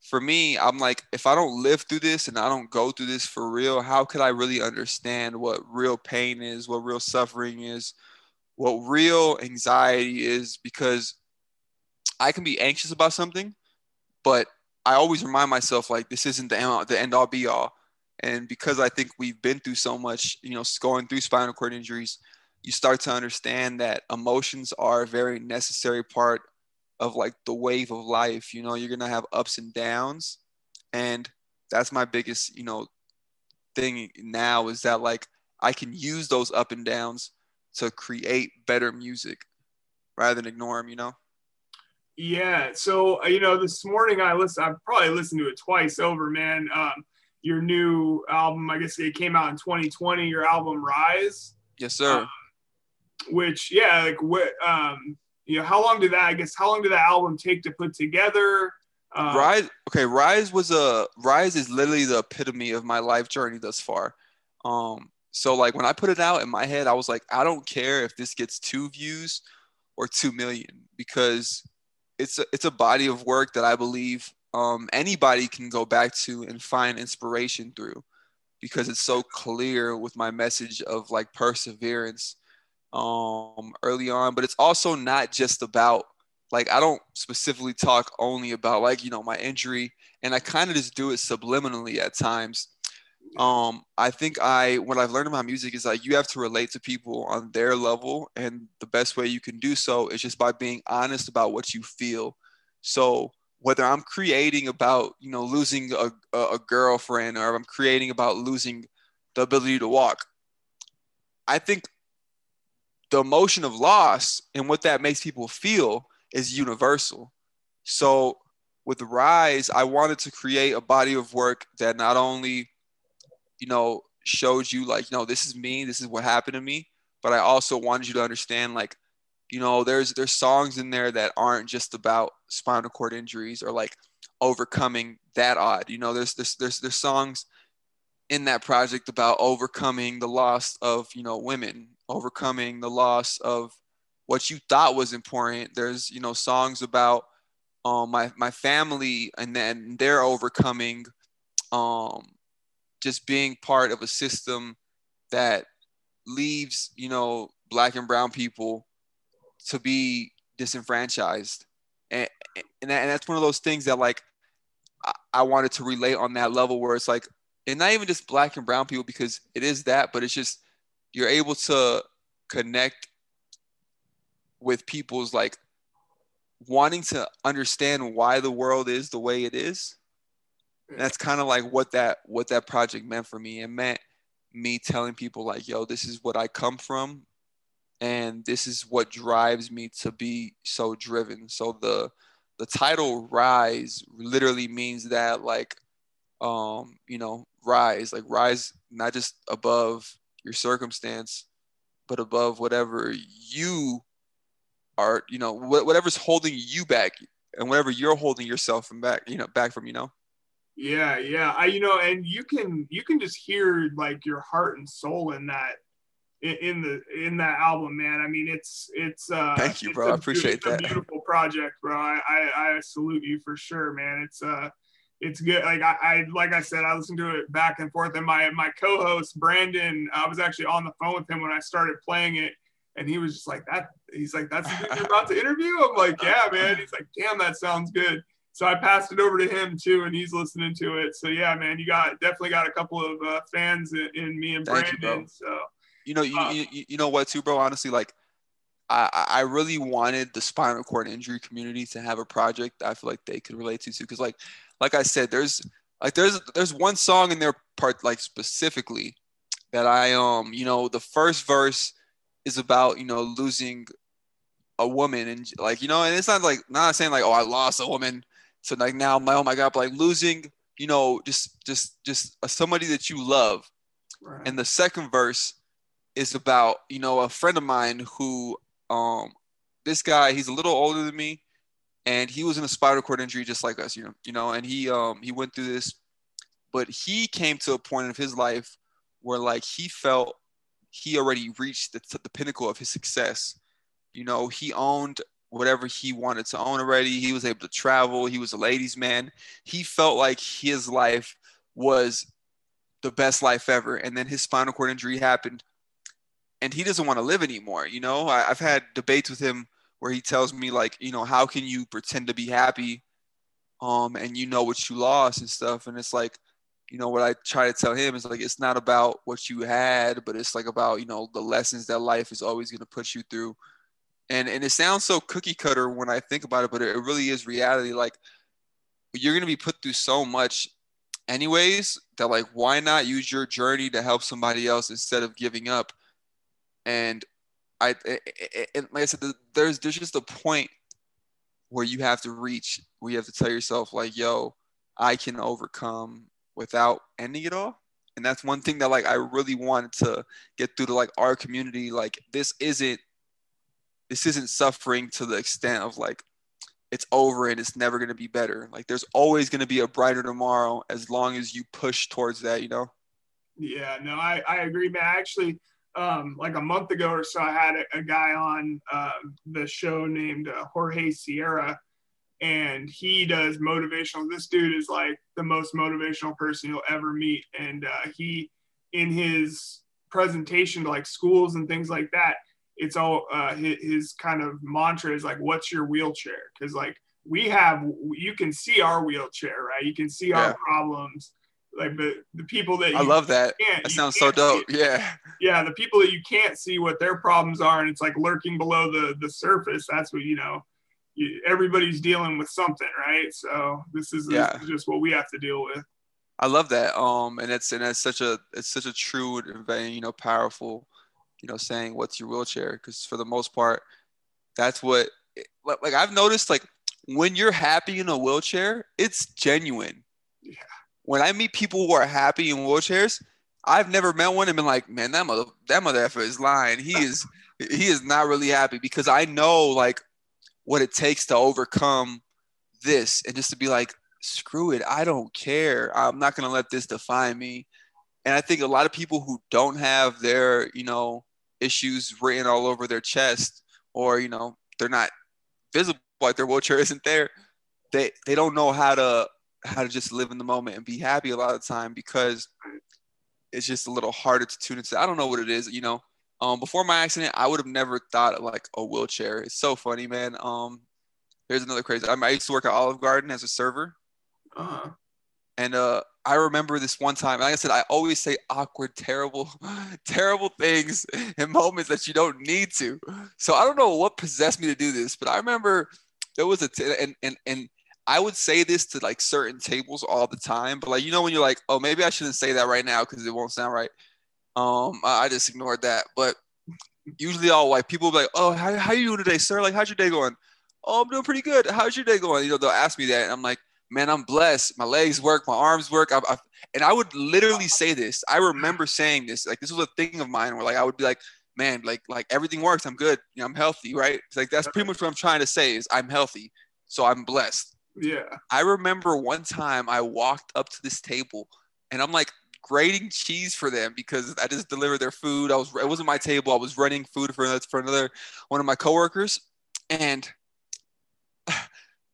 [SPEAKER 3] for me, I'm like, if I don't live through this and I don't go through this for real, how could I really understand what real pain is, what real suffering is, what real anxiety is? Because I can be anxious about something, but I always remind myself like this isn't the end, the end all be all. And because I think we've been through so much, you know, going through spinal cord injuries, you start to understand that emotions are a very necessary part of like the wave of life. You know, you're gonna have ups and downs, and that's my biggest, you know, thing now is that like I can use those up and downs to create better music rather than ignore them. You know.
[SPEAKER 1] Yeah. So uh, you know, this morning I listened. I probably listened to it twice over, man. Um, your new album, I guess it came out in 2020. Your album Rise.
[SPEAKER 3] Yes, sir. Um,
[SPEAKER 1] which, yeah, like what, um, you know, how long did that? I guess how long did that album take to put together?
[SPEAKER 3] Um, Rise. Okay, Rise was a Rise is literally the epitome of my life journey thus far. Um, so like when I put it out in my head, I was like, I don't care if this gets two views or two million because it's a, it's a body of work that I believe um, anybody can go back to and find inspiration through because it's so clear with my message of like perseverance um, early on. But it's also not just about like I don't specifically talk only about like you know my injury, and I kind of just do it subliminally at times. Um, I think I what I've learned about music is like you have to relate to people on their level, and the best way you can do so is just by being honest about what you feel. So whether I'm creating about you know losing a, a girlfriend or I'm creating about losing the ability to walk, I think the emotion of loss and what that makes people feel is universal. So with Rise, I wanted to create a body of work that not only, you know, showed you like, you know, this is me, this is what happened to me, but I also wanted you to understand like you know there's there's songs in there that aren't just about spinal cord injuries or like overcoming that odd. You know there's there's there's, there's songs in that project about overcoming the loss of you know women overcoming the loss of what you thought was important. There's you know songs about um my my family and then they're overcoming um just being part of a system that leaves you know black and brown people to be disenfranchised. And and, that, and that's one of those things that like I, I wanted to relate on that level where it's like and not even just black and brown people because it is that but it's just you're able to connect with people's like wanting to understand why the world is the way it is and that's kind of like what that what that project meant for me. It meant me telling people like yo this is what i come from and this is what drives me to be so driven. So the the title rise literally means that like um you know rise like rise not just above your circumstance but above whatever you are you know whatever's holding you back and whatever you're holding yourself from back you know back from you know
[SPEAKER 1] yeah yeah i you know and you can you can just hear like your heart and soul in that in the in that album, man. I mean, it's it's. uh
[SPEAKER 3] Thank you, bro. I appreciate that.
[SPEAKER 1] beautiful project, bro. I, I I salute you for sure, man. It's uh it's good. Like I, I like I said, I listened to it back and forth. And my my co-host Brandon, I was actually on the phone with him when I started playing it, and he was just like that. He's like, "That's the you're about to interview." I'm like, "Yeah, man." He's like, "Damn, that sounds good." So I passed it over to him too, and he's listening to it. So yeah, man, you got definitely got a couple of uh, fans in, in, me and Thank Brandon. You, so
[SPEAKER 3] you know, you, uh, you, you know what too, bro? Honestly, like I, I really wanted the spinal cord injury community to have a project I feel like they could relate to too. Cause like, like I said, there's like, there's, there's one song in their part, like specifically that I, um, you know, the first verse is about, you know, losing a woman and like, you know, and it's not like, not saying like, oh, I lost a woman. So like now I'm oh my God, but like losing, you know, just, just, just somebody that you love. Right. And the second verse is about you know a friend of mine who um this guy he's a little older than me and he was in a spinal cord injury just like us you know you know and he um he went through this but he came to a point of his life where like he felt he already reached the, the pinnacle of his success you know he owned whatever he wanted to own already. He was able to travel. He was a ladies' man. He felt like his life was the best life ever. And then his spinal cord injury happened, and he doesn't want to live anymore. You know, I, I've had debates with him where he tells me like, you know, how can you pretend to be happy, um, and you know what you lost and stuff, and it's like. You know what I try to tell him is like it's not about what you had, but it's like about you know the lessons that life is always going to put you through and and it sounds so cookie cutter when I think about it, but it, really is reality. Like you're gonna be put through so much, anyways. That like, why not use your journey to help somebody else instead of giving up? And I and like I said, there's there's just a point where you have to reach, where you have to tell yourself like, yo, I can overcome without ending it all. And that's one thing that like I really wanted to get through to like our community. Like this isn't this isn't suffering to the extent of like it's over and it's never going to be better. Like there's always going to be a brighter tomorrow as long as you push towards that, you know?
[SPEAKER 1] Yeah, no, I, I agree, man. Actually, um, like a month ago or so, I had a, a guy on uh, the show named uh, Jorge Sierra, and he does motivational. This dude is like the most motivational person you'll ever meet. And uh, he, in his presentation to like schools and things like that, it's all uh, his, his kind of mantra is like, "What's your wheelchair?" Because like we have, you can see our wheelchair, right? You can see yeah. our problems. Like the the people that
[SPEAKER 3] I love that. That sounds so dope. Yeah.
[SPEAKER 1] Yeah, the people that you can't see what their problems are, and it's like lurking below the the surface. That's what you know. You, everybody's dealing with something, right? So this is, yeah. this is just what we have to deal with.
[SPEAKER 3] I love that. Um, and it's and it's such a it's such a true and you know powerful you know, saying what's your wheelchair because for the most part, that's what like I've noticed like when you're happy in a wheelchair, it's genuine. Yeah. When I meet people who are happy in wheelchairs, I've never met one and been like, man, that mother that mother effer is lying. He is he is not really happy because I know like what it takes to overcome this and just to be like, screw it, I don't care. I'm not gonna let this define me. And I think a lot of people who don't have their, you know, issues written all over their chest or you know they're not visible like their wheelchair isn't there they they don't know how to how to just live in the moment and be happy a lot of the time because it's just a little harder to tune into. I don't know what it is you know. Um before my accident i would have never thought of like a wheelchair. It's so funny man. Um here's another crazy i, used to work at olive garden as a server. Uh-huh. and uh I remember this one time, like I said, I always say awkward, terrible, terrible things in moments that you don't need to. So I don't know what possessed me to do this, but I remember there was a t- and and and I would say this to like certain tables all the time, but like you know when you're like, oh maybe I shouldn't say that right now because it won't sound right. Um, I, I just ignored that. But usually all white people be like, oh how how you doing today, sir? Like how's your day going? Oh, I'm doing pretty good. How's your day going? You know they'll ask me that, and I'm like man, I'm blessed. My legs work, my arms work. I, I, and I would literally say this. I remember saying this. Like this was a thing of mine where like I would be like, man, like like everything works. I'm good. You know, I'm healthy, right? It's like that's pretty much what I'm trying to say is I'm healthy, so I'm blessed.
[SPEAKER 1] Yeah.
[SPEAKER 3] I remember one time I walked up to this table and I'm like grating cheese for them because I just delivered their food. I was it wasn't my table. I was running food for another, for another one of my coworkers, and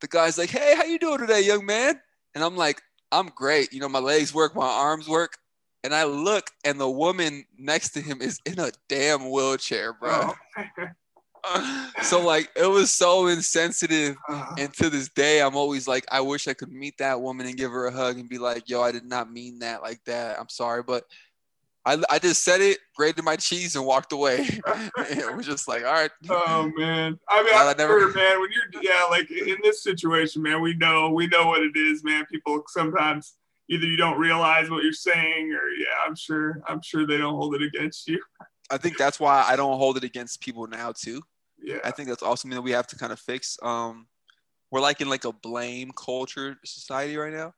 [SPEAKER 3] the guy's like, "Hey, how you doing today, young man?" And I'm like, "I'm great. You know, my legs work, my arms work." And I look, and the woman next to him is in a damn wheelchair, bro. Oh. so like it was so insensitive uh-huh. and to this day i'm always like i wish i could meet that woman and give her a hug and be like yo i did not mean that like that i'm sorry but I, I just said it, grated my cheese, and walked away. it was just like, all right.
[SPEAKER 1] Oh man, I mean, I never, sure, man. When you're, yeah, like in this situation, man, we know, we know what it is, man. People sometimes either you don't realize what you're saying, or yeah, I'm sure, I'm sure they don't hold it against you.
[SPEAKER 3] I think that's why I don't hold it against people now too.
[SPEAKER 1] Yeah,
[SPEAKER 3] I think that's also something that we have to kind of fix. Um, we're like in like a blame culture society right now,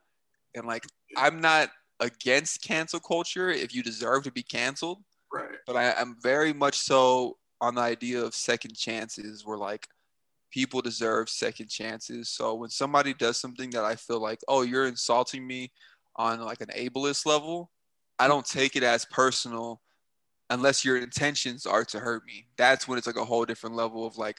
[SPEAKER 3] and like I'm not against cancel culture if you deserve to be canceled.
[SPEAKER 1] Right.
[SPEAKER 3] But I, am very much so on the idea of second chances where like people deserve second chances. So when somebody does something that I feel like, oh, you're insulting me on like an ableist level, I don't take it as personal unless your intentions are to hurt me. That's when it's like a whole different level of like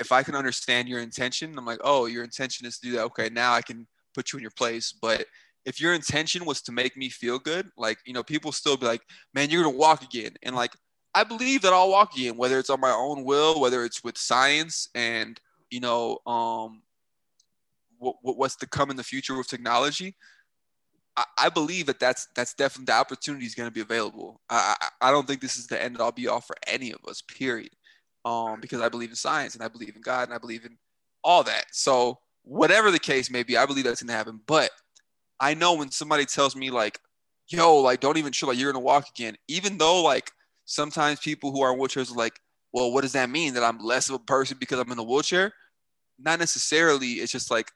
[SPEAKER 3] if I can understand your intention, I'm like, oh, your intention is to do that. Okay, now I can put you in your place. But if your intention was to make me feel good, like, you know, people still be like, man, you're going to walk again. And like, I believe that I'll walk again, whether it's on my own will, whether it's with science and, you know, um, what, what's to come in the future with technology. I, I believe that that's that's definitely the opportunity is going to be available. I, I I don't think this is the end all be all for any of us. Period. Um, because I believe in science and I believe in God and I believe in all that. So whatever the case may be, I believe that's going to happen. But I know when somebody tells me like, "Yo, like don't even chill, like you're to walk again," even though like sometimes people who are in wheelchairs are like, "Well, what does that mean? That I'm less of a person because I'm in a wheelchair?" Not necessarily. It's just like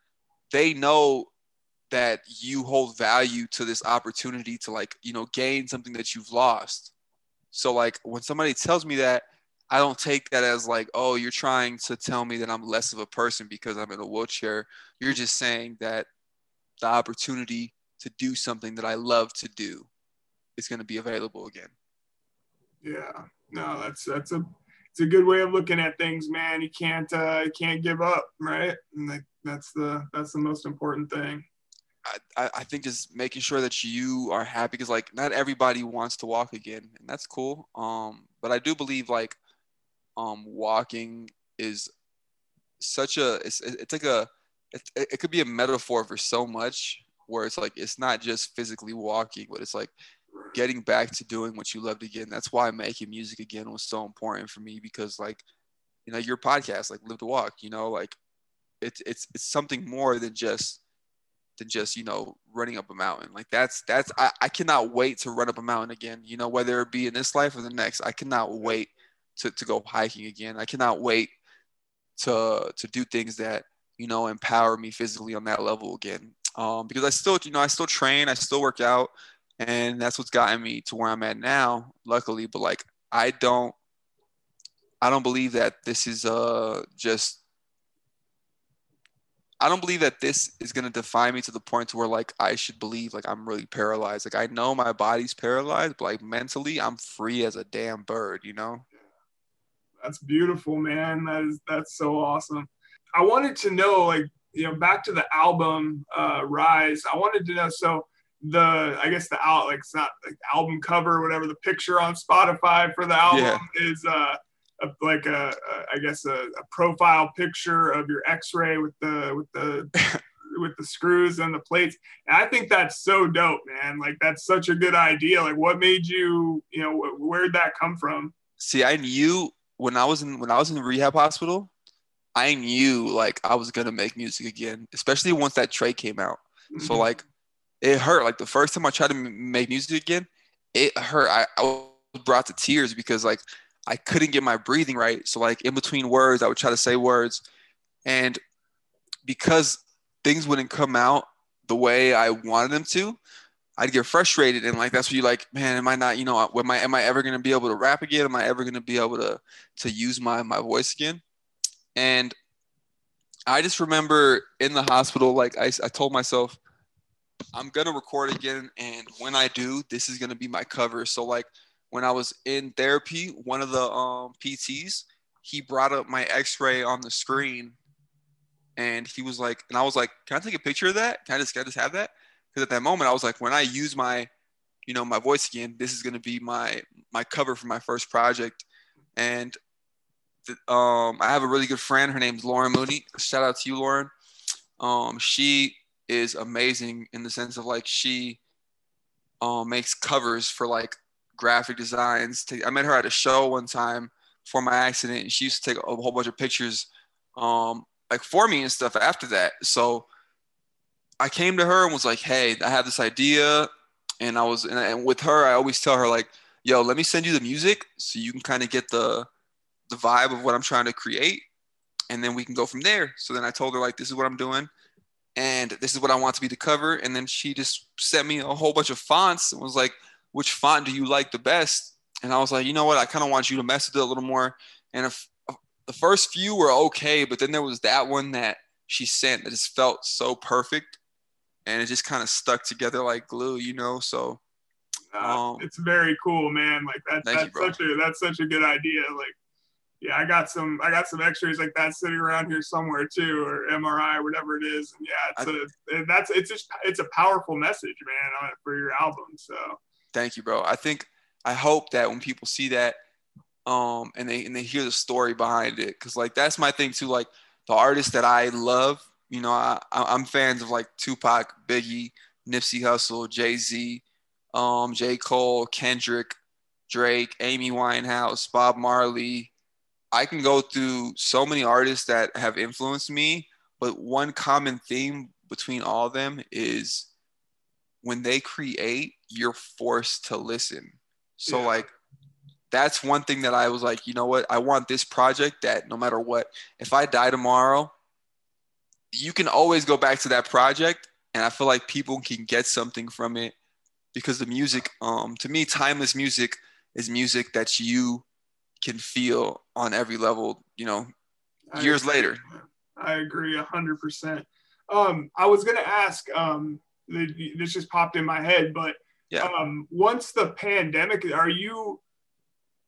[SPEAKER 3] they know that you hold value to this opportunity to like you know gain something that you've lost so like when somebody tells me that i don't take that as like oh you're trying to tell me that i'm less of a person because i'm in a wheelchair you're just saying that the opportunity to do something that i love to do is going to be available again.
[SPEAKER 1] Yeah. No that's that's a it's a good way of looking at things man. You can't uh you can't give up right? And like that's the that's the most important thing.
[SPEAKER 3] I, I think just making sure that you are happy because like not everybody wants to walk again and that's cool. Um but i do believe like um walking is such a it's, it's like a it, it could be a metaphor for so much where it's like it's not just physically walking but it's like getting back to doing what you loved again. That's why making music again was so important for me because like you know your podcast like live to walk you know like it's it's it's something more than just than just you know running up a mountain. Like that's that's I, I cannot wait to run up a mountain again you know whether it be in this life or the next. I cannot wait to, to go hiking again. I cannot wait to to do things that you know empower me physically on that level again um, because i still you know i still train i still work out and that's what's gotten me to where i'm at now luckily but like i don't i don't believe that this is uh just I don't believe that this is gonna define me to the point to where like I should believe like I'm really paralyzed. Like I know my body's paralyzed, but like mentally I'm free as a damn bird, you know?
[SPEAKER 1] That's beautiful, man. That is that's so awesome. I wanted to know, like, you know, back to the album uh Rise, I wanted to know so the I guess the out like it's not like album cover, whatever the picture on Spotify for the album yeah. is uh a, like a, a I guess a, a, profile picture of your X-ray with the with the with the screws and the plates. And I think that's so dope, man. Like that's such a good idea. Like what made you, you know, where'd that come from?
[SPEAKER 3] See, I knew when I was in when I was in the rehab hospital, I knew like I was gonna make music again, especially once that trach came out. Mm-hmm. So like it hurt. Like the first time I tried to make music again, it hurt. I, I was brought to tears because like I couldn't get my breathing right. So like in between words, I would try to say words, and because things wouldn't come out the way I wanted them to, I'd get frustrated and like that's where you like, man, am I not, you know, am I am I ever gonna be able to rap again? Am I ever gonna be able to to use my my voice again? And I just remember in the hospital, like I, I told myself, I'm gonna record again, and when I do, this is gonna be my cover. So like when I was in therapy, one of the um, PTs, he brought up my x-ray on the screen and he was like, and I was like, can I take a picture of that? Can I just, can I just have that? Because at that moment I was like, when I use my, you know, my voice again, this is going to be my, my cover for my first project. And um, I have a really good friend. Her name's Lauren Mooney. Shout out to you, Lauren. Um, she is amazing in the sense of like she um, makes covers for like graphic designs. I met her at a show one time for my accident, and she used to take a whole bunch of pictures, um, like for me and stuff after that. So I came to her and was like, "Hey, I have this idea," and I was, and, and with her, I always tell her like, "Yo, let me send you the music so you can kind of get the the vibe of what I'm trying to create, and then we can go from there." So then I told her like, "This is what I'm doing." And this is what I want to be the cover. And then she just sent me a whole bunch of fonts and was like, which font do you like the best? And I was like, you know what? I kind of want you to mess with it a little more. And if, the first few were okay, but then there was that one that she sent that just felt so perfect, and it just kind of stuck together like glue, you know. So
[SPEAKER 1] uh, um, it's very cool, man. Like that, that's you, such a that's such a good idea. Like yeah, I got some I got some X-rays like that sitting around here somewhere too, or MRI, whatever it is. And yeah, it's I, a that's it's just it's a powerful message, man, for your album. So
[SPEAKER 3] thank you, bro. I think I hope that when people see that, um, and they and they hear the story behind it, because like that's my thing too. Like the artists that I love, you know, I I'm fans of like Tupac, Biggie, Nipsey Hussle, Jay Z, um, J Cole, Kendrick, Drake, Amy Winehouse, Bob Marley I can go through so many artists that have influenced me, but one common theme between all of them is when they create, you're forced to listen. So yeah. like that's one thing that I was like, you know what? I want this project that no matter what, if I die tomorrow, you can always go back to that project and I feel like people can get something from it because the music um to me timeless music is music that you can feel on every level, you know, I years
[SPEAKER 1] agree.
[SPEAKER 3] later.
[SPEAKER 1] I agree a hundred percent. Um, I was gonna ask, um, this just popped in my head, but yeah. um, once the pandemic, are you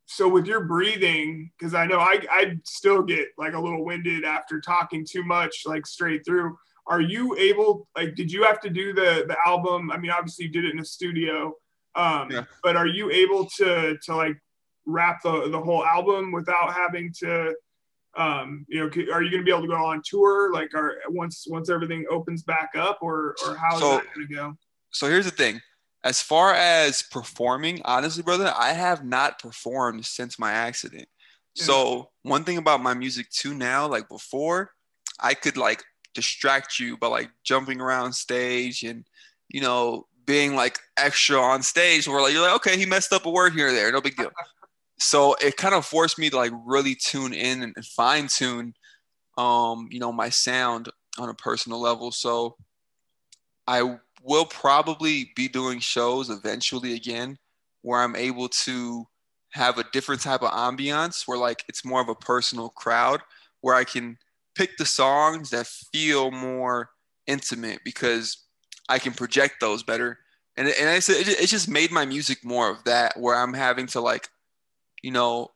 [SPEAKER 1] so with your breathing? Because I know I I still get like a little winded after talking too much, like straight through. Are you able? Like, did you have to do the the album? I mean, obviously you did it in a studio, um, yeah. but are you able to to like rap the, the whole album without having to um, you know, are you going to be able to go on tour like are once once everything opens back up or or how is so, that going to go?
[SPEAKER 3] So here's the thing. As far as performing, honestly, brother, I have not performed since my accident. Yeah. So one thing about my music too now, like before, I could like distract you by like jumping around stage and you know being like extra on stage where like you're like okay he messed up a word here or there no big deal so it kind of forced me to like really tune in and fine tune um you know my sound on a personal level. So i will probably be doing shows eventually again where i'm able to have a different type of ambiance where like it's more of a personal crowd where i can pick the songs that feel more intimate because i can project those better. And, and I said it just made my music more of that where i'm having to like you know,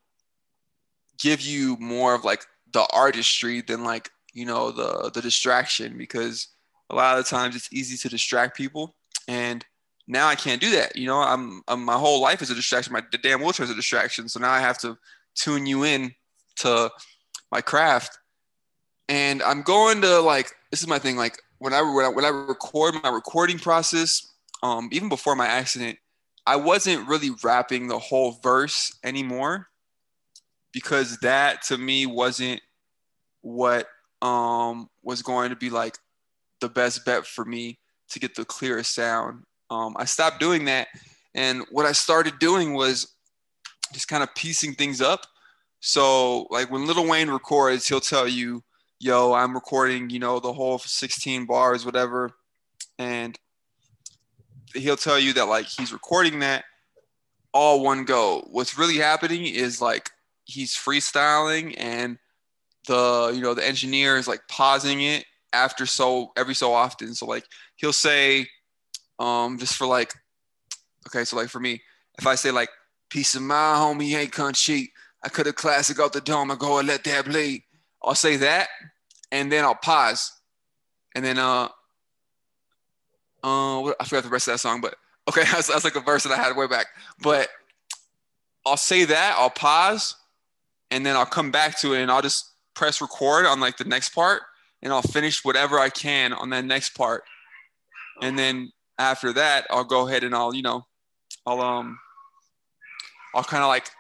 [SPEAKER 3] give you more of like the artistry than like, you know, the the distraction because a lot of times it's easy to distract people and now I can't do that. You know, I'm, I'm my whole life is a distraction. My the damn wheelchair is a distraction. So now I have to tune you in to my craft. And I'm going to like this is my thing. Like when I when I, when I record my recording process, um, even before my accident, I wasn't really rapping the whole verse anymore because that to me wasn't what um, was going to be like the best bet for me to get the clearest sound. Um, I stopped doing that, and what I started doing was just kind of piecing things up. So, like when Lil Wayne records, he'll tell you, "Yo, I'm recording, you know, the whole 16 bars, whatever," and he'll tell you that like he's recording that all one go. What's really happening is like he's freestyling and the you know the engineer is like pausing it after so every so often. So like he'll say um just for like okay, so like for me, if I say like piece of my homie ain't come cheap, I cut a classic off the dome, I go and let that bleed. I'll say that and then I'll pause. And then uh uh, I forgot the rest of that song, but okay, that's, that's like a verse that I had way back. But I'll say that, I'll pause, and then I'll come back to it, and I'll just press record on like the next part, and I'll finish whatever I can on that next part, and then after that, I'll go ahead and I'll you know, I'll um, I'll kind of like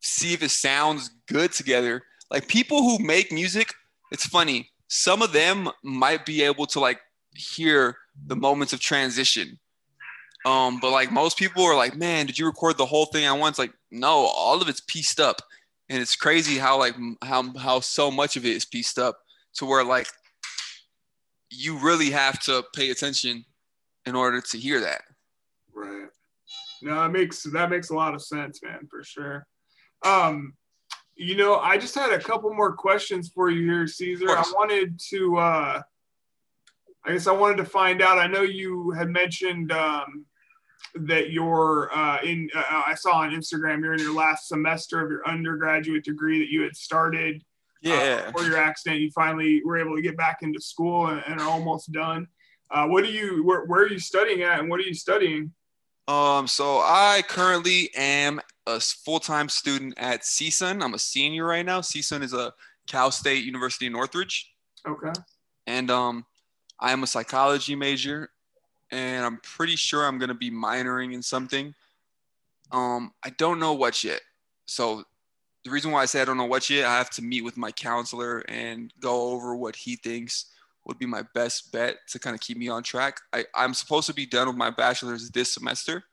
[SPEAKER 3] see if it sounds good together. Like people who make music, it's funny. Some of them might be able to like hear the moments of transition. Um, but like most people are like, man, did you record the whole thing at once? Like, no, all of it's pieced up, and it's crazy how like how how so much of it is pieced up to where like you really have to pay attention in order to hear that.
[SPEAKER 1] Right. No, that makes that makes a lot of sense, man, for sure. Um, you know, I just had a couple more questions for you here, Caesar. I wanted to uh I guess I wanted to find out. I know you had mentioned um, that you're uh, in. Uh, I saw on Instagram you're in your last semester of your undergraduate degree that you had started.
[SPEAKER 3] Yeah.
[SPEAKER 1] Uh, before your accident, you finally were able to get back into school and, and are almost done. Uh, what do you? Where, where are you studying at, and what are you studying?
[SPEAKER 3] Um, so I currently am a full-time student at CSUN. I'm a senior right now. CSUN is a Cal State University in Northridge.
[SPEAKER 1] Okay.
[SPEAKER 3] And um, I am a psychology major, and I'm pretty sure I'm gonna be minoring in something. Um, I don't know what yet. So the reason why I say I don't know what yet, I have to meet with my counselor and go over what he thinks would be my best bet to kind of keep me on track. I, I'm supposed to be done with my bachelor's this semester.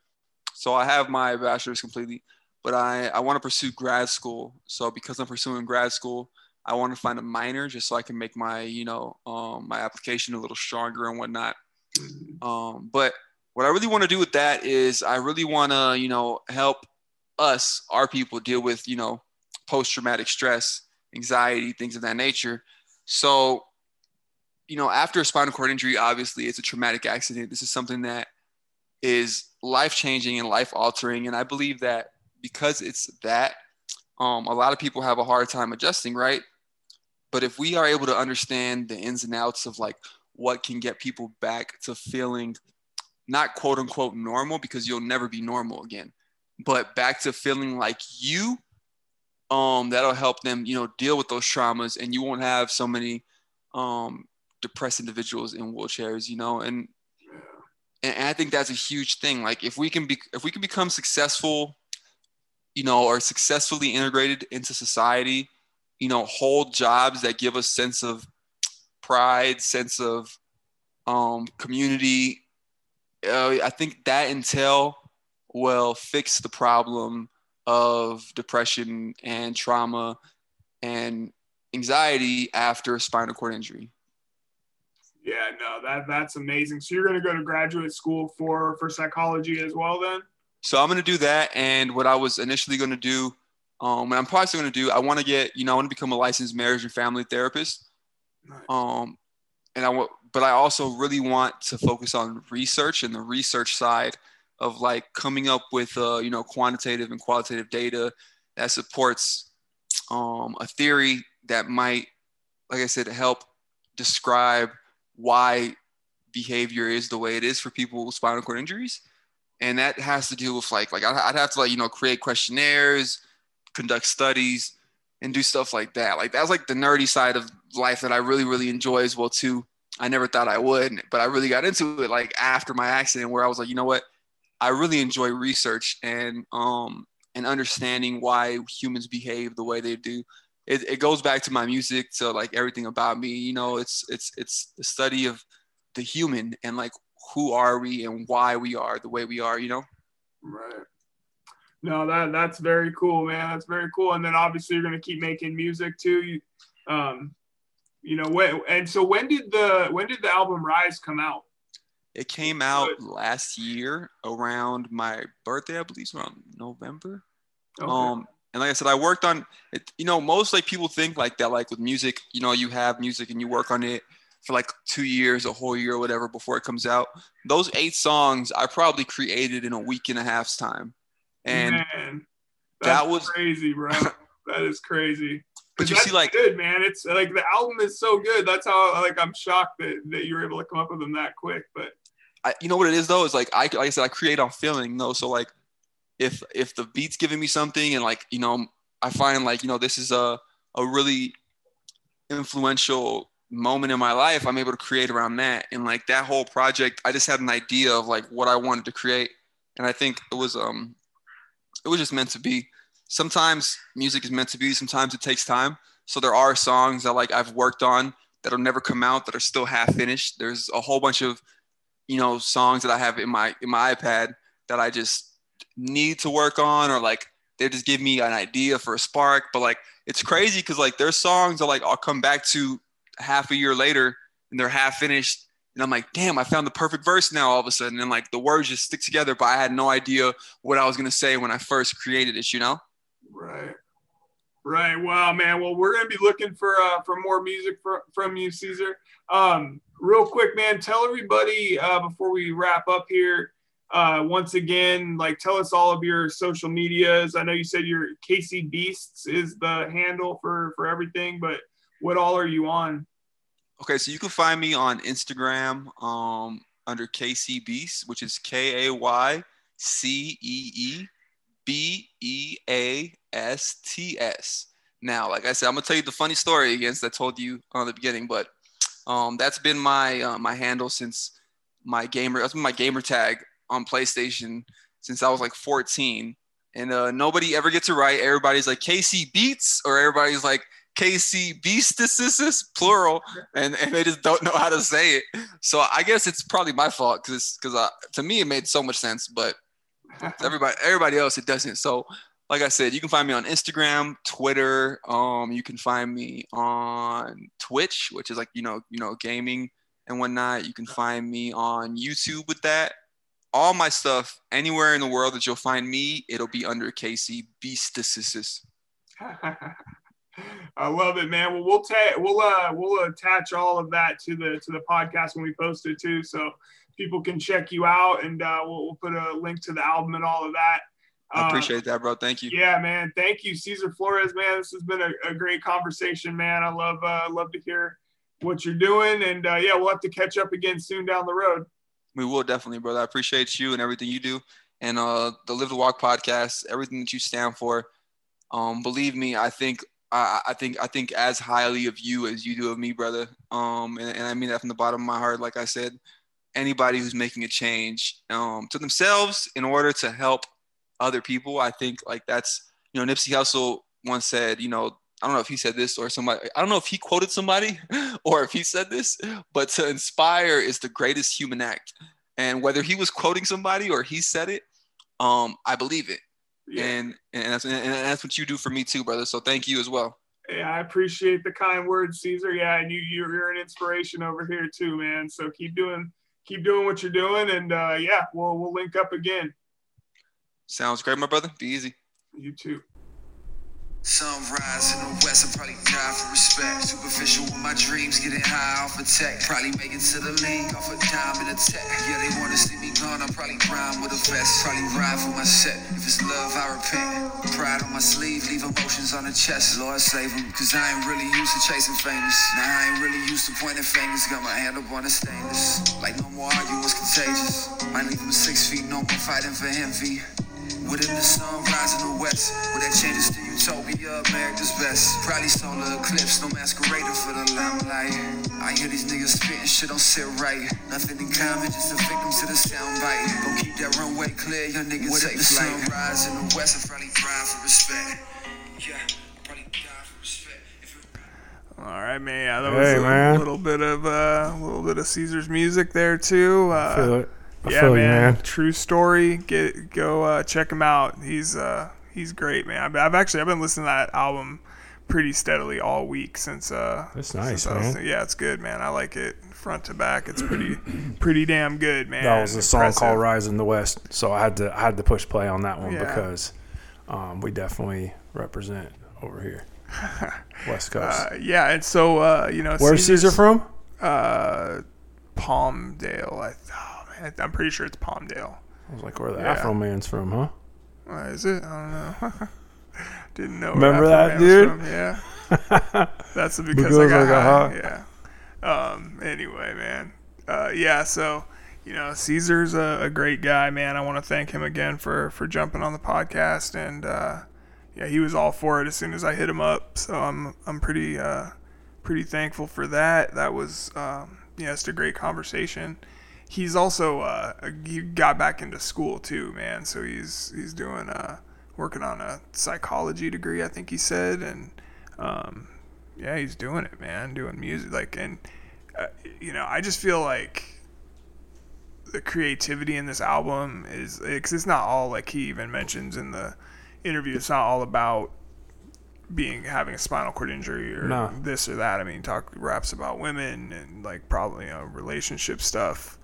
[SPEAKER 3] So I have my bachelor's completely, but I, I want to pursue grad school. So because I'm pursuing grad school, I want to find a minor just so I can make my, you know, um, my application a little stronger and whatnot. Um, but what I really want to do with that is I really want to, you know, help us, our people deal with, you know, post-traumatic stress, anxiety, things of that nature. So, you know, after a spinal cord injury, obviously it's a traumatic accident. This is something that is life-changing and life-altering. And I believe that because it's that, um, a lot of people have a hard time adjusting, right? But if we are able to understand the ins and outs of like what can get people back to feeling not quote unquote normal, because you'll never be normal again, but back to feeling like you um, that'll help them, you know, deal with those traumas, and you won't have so many um, depressed individuals in wheelchairs, you know, and, and I think that's a huge thing. Like if we can be, if we can become successful, you know, or successfully integrated into society, you know, hold jobs that give a sense of pride, sense of um, community. Uh, I think that intel will fix the problem of depression and trauma and anxiety after a spinal cord injury.
[SPEAKER 1] Yeah, no, that that's amazing. So you're going to go to graduate school for for psychology as well, then?
[SPEAKER 3] So I'm going to do that, and what I was initially going to do, um, and I'm probably still going to do, I want to get, you know, I want to become a licensed marriage and family therapist.
[SPEAKER 1] Nice.
[SPEAKER 3] Um, and I want, but I also really want to focus on research and the research side of like coming up with uh, you know quantitative and qualitative data that supports um, a theory that might like i said help describe why behavior is the way it is for people with spinal cord injuries and that has to do with like like i'd have to like you know create questionnaires conduct studies and do stuff like that like that's like the nerdy side of life that i really really enjoy as well too i never thought i would but i really got into it like after my accident where i was like you know what I really enjoy research and um and understanding why humans behave the way they do. It, it goes back to my music, to like everything about me. You know, it's it's it's the study of the human and like who are we and why we are the way we are. You know.
[SPEAKER 1] Right. No, that that's very cool, man. That's very cool. And then obviously you're gonna keep making music too. You, um, you know, when and so when did the when did the album Rise come out?
[SPEAKER 3] It came out last year around my birthday, I believe, around November.
[SPEAKER 1] Okay.
[SPEAKER 3] Um, and like I said, I worked on it. You know, most like people think like that, like with music, you know, you have music and you work on it for like two years, a whole year, or whatever before it comes out. Those eight songs I probably created in a week and a half's time. And
[SPEAKER 1] man,
[SPEAKER 3] that was
[SPEAKER 1] crazy, bro. that is crazy.
[SPEAKER 3] But you see, like,
[SPEAKER 1] good, man. It's like the album is so good. That's how like I'm shocked that, that you were able to come up with them that quick. But
[SPEAKER 3] I, you know what it is though is like I like I said I create on feeling though so like if if the beat's giving me something and like you know I find like you know this is a a really influential moment in my life I'm able to create around that and like that whole project I just had an idea of like what I wanted to create and I think it was um it was just meant to be. Sometimes music is meant to be sometimes it takes time. So there are songs that like I've worked on that'll never come out that are still half finished. There's a whole bunch of you know songs that I have in my in my iPad that I just need to work on or like they just give me an idea for a spark. But like it's crazy because like there's songs that like I'll come back to half a year later and they're half finished and I'm like damn I found the perfect verse now all of a sudden. And like the words just stick together but I had no idea what I was gonna say when I first created it you know?
[SPEAKER 1] Right. Right. Wow man. Well we're gonna be looking for uh for more music for, from you caesar. Um real quick man tell everybody uh before we wrap up here uh, once again, like tell us all of your social medias. I know you said your Kaycee Beasts is the handle for for everything, but what all are you on?
[SPEAKER 3] Okay, so you can find me on Instagram um, under Kaycee Beast, which is K A Y C E E B E A S T S. Now, like I said, I'm gonna tell you the funny story again, against I told you on the beginning, but um, that's been my uh, my handle since my gamer that's been my gamer tag on PlayStation since I was like 14. And uh, nobody ever gets it right. Everybody's like KC Beats, or everybody's like KC Beastices, plural, and, and they just don't know how to say it. So I guess it's probably my fault because because to me it made so much sense, but everybody everybody else it doesn't. So like I said, you can find me on Instagram, Twitter. Um, you can find me on Twitch, which is like you know you know gaming and whatnot. You can find me on YouTube with that. All my stuff anywhere in the world that you'll find me, it'll be under KC Beastices.
[SPEAKER 1] I love it, man. Well, we'll ta- we'll uh we'll attach all of that to the to the podcast when we post it too, so people can check you out, and uh, we'll we'll put a link to the album and all of that.
[SPEAKER 3] I appreciate that, bro. Thank you.
[SPEAKER 1] Yeah, man. Thank you, Caesar Flores, man. This has been a, a great conversation, man. I love uh, love to hear what you're doing, and uh, yeah, we'll have to catch up again soon down the road.
[SPEAKER 3] We will definitely, brother. I appreciate you and everything you do, and uh, the Live to Walk podcast, everything that you stand for. Um, believe me, I think I, I, think I think as highly of you as you do of me, brother. Um, and, and, I mean that from the bottom of my heart. Like I said, anybody who's making a change um, to themselves in order to help other people, I think like that's you know Nipsey Hussle once said, you know, I don't know if he said this or somebody, I don't know if he quoted somebody or if he said this, but to inspire is the greatest human act. And whether he was quoting somebody or he said it, um, I believe it. Yeah. And and that's and that's what you do for me too, brother. So thank you as well.
[SPEAKER 1] Yeah, I appreciate the kind words, Caesar. Yeah, and you you're an inspiration over here too, man. So keep doing keep doing what you're doing, and uh, yeah, we'll we'll link up again.
[SPEAKER 3] Sounds great, my brother. Be easy.
[SPEAKER 1] You too.
[SPEAKER 4] Sunrise in the west, I probably die for respect. Superficial with my dreams, getting high off a tech. Probably make it to the league off a dime and a tech. Yeah, they wanna see me gone, I probably rhyme with a vest. Probably ride for my set. If it's love, I repent. Pride on my sleeve, leave emotions on the chest. Lord save them, cause I ain't really used to chasing famous. Now I ain't really used to pointing fingers. Got my hand up on the stainless. Like no more arguing was contagious. Might leave him six feet, no more fighting for envy. Within the sunrise in the west, where that changes to utopia, America's best. Probably solar eclipse, no masquerader for the limelight. I hear these niggas spitting shit don't sit right. Nothing in common, just a victim to the soundbite. Gon' keep that runway clear, young niggas Within take the flight. sunrise in the west, I probably thrive for respect. Yeah, I probably die for respect.
[SPEAKER 1] All right, man. Yeah, that was hey, a man. little bit of uh, a little bit of Caesar's music there too. Uh,
[SPEAKER 2] feel it. I
[SPEAKER 1] yeah, man. man. True story. Get go uh, check him out. He's uh he's great, man. I've, I've, actually I've been listening to that album pretty steadily all week since uh.
[SPEAKER 2] That's nice,
[SPEAKER 1] since
[SPEAKER 2] man.
[SPEAKER 1] Was, yeah, it's good, man. I like it front to back. It's pretty pretty damn good, man.
[SPEAKER 2] That was a song called "Rise in the West," so I had to I had to push play on that one yeah. because um, we definitely represent over here, West Coast.
[SPEAKER 1] Uh, yeah, and so uh, you know,
[SPEAKER 2] where's Caesar from?
[SPEAKER 1] Uh, Palmdale. I thought I'm pretty sure it's Palmdale.
[SPEAKER 2] I was like, where the yeah. Afroman's from, huh?
[SPEAKER 1] Uh, is it? I don't know. Didn't know.
[SPEAKER 2] Remember that, dude? From.
[SPEAKER 1] Yeah. That's because, because I got like high. Yeah. Um. Anyway, man. Uh. Yeah. So, you know, Caesar's a, a great guy, man. I want to thank him again for for jumping on the podcast, and uh, yeah, he was all for it as soon as I hit him up. So I'm I'm pretty uh pretty thankful for that. That was um yeah, it's a great conversation he's also uh, he got back into school too, man. So he's he's doing uh, working on a psychology degree, I think he said, and um, yeah, he's doing it, man. Doing music, like, and uh, you know, I just feel like the creativity in this album is because it's not all like he even mentions in the interview. It's not all about being having a spinal cord injury or no. this or that. I mean, talk raps about women and like probably you know relationship stuff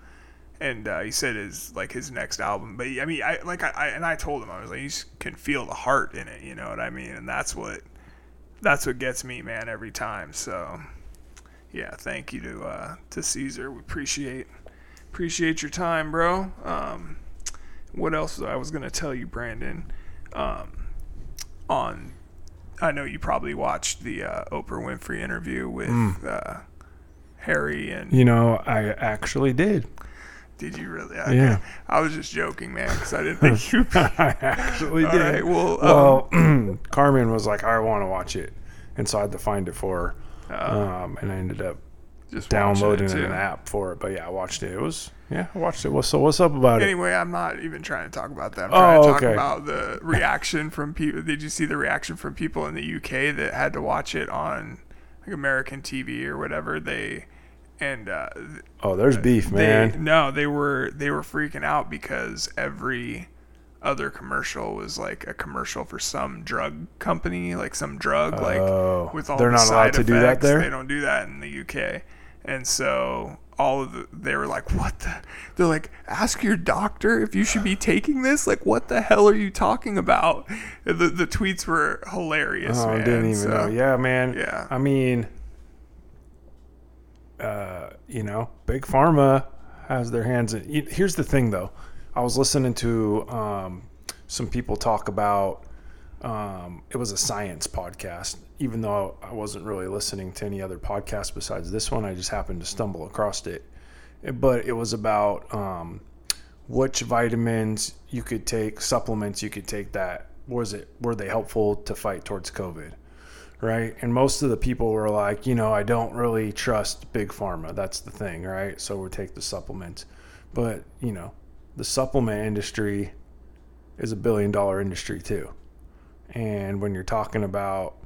[SPEAKER 1] and uh, he said his like his next album. But I mean, I like I, I, and I told him I was like, you can feel the heart in it. You know what I mean? And that's what that's what gets me, man, every time. So yeah, thank you to uh, to Caesar. We appreciate appreciate your time, bro. Um, what else I was gonna tell you, Brandon? Um, on, I know you probably watched the uh, Oprah Winfrey interview with uh, Harry and.
[SPEAKER 2] You know, I actually did.
[SPEAKER 1] Did you really? Okay.
[SPEAKER 2] Yeah.
[SPEAKER 1] I was just joking, man, because I didn't think you.
[SPEAKER 2] I actually did.
[SPEAKER 1] right. Well. um,
[SPEAKER 2] Well, Carmen was like, I want to watch it. And so I had to find it for her. Um, and I ended up
[SPEAKER 1] just
[SPEAKER 2] downloading an app for it. But yeah, I watched it. It was, yeah, I watched it. So what's up about it?
[SPEAKER 1] Anyway, I'm not even trying to talk about that. I'm
[SPEAKER 2] Oh,
[SPEAKER 1] trying to talk
[SPEAKER 2] okay.
[SPEAKER 1] about the reaction from people. Did you see the reaction from people in the UK that had to watch it on like American TV or whatever? They and uh,
[SPEAKER 2] Oh, there's beef,
[SPEAKER 1] they
[SPEAKER 2] man.
[SPEAKER 1] no, they were they were freaking out because every other commercial was like a commercial for some drug company, like some drug, like
[SPEAKER 2] Oh,
[SPEAKER 1] with all
[SPEAKER 2] they're
[SPEAKER 1] the
[SPEAKER 2] not allowed
[SPEAKER 1] side
[SPEAKER 2] to do that there?
[SPEAKER 1] They don't do that in the UK, and so all of the they were like, "What the?" They're like, "Ask your doctor if you should be taking this." Like, what the hell are you talking about? The the tweets were hilarious.
[SPEAKER 2] Oh,
[SPEAKER 1] man.
[SPEAKER 2] didn't even
[SPEAKER 1] So,
[SPEAKER 2] know. Yeah, man.
[SPEAKER 1] Yeah.
[SPEAKER 2] I mean, uh, you know, Big Pharma has their hands in. Here's the thing, though. I was listening to um, some people talk about. Um, it was a science podcast, even though I wasn't really listening to any other podcast besides this one. I just happened to stumble across it. But it was about um, which vitamins you could take, supplements you could take that was it were they helpful to fight towards COVID, right? And most of the people were like, you know, I don't really trust big pharma. That's the thing, right? So we take the supplements, but you know, the supplement industry is a billion dollar industry too. And when you're talking about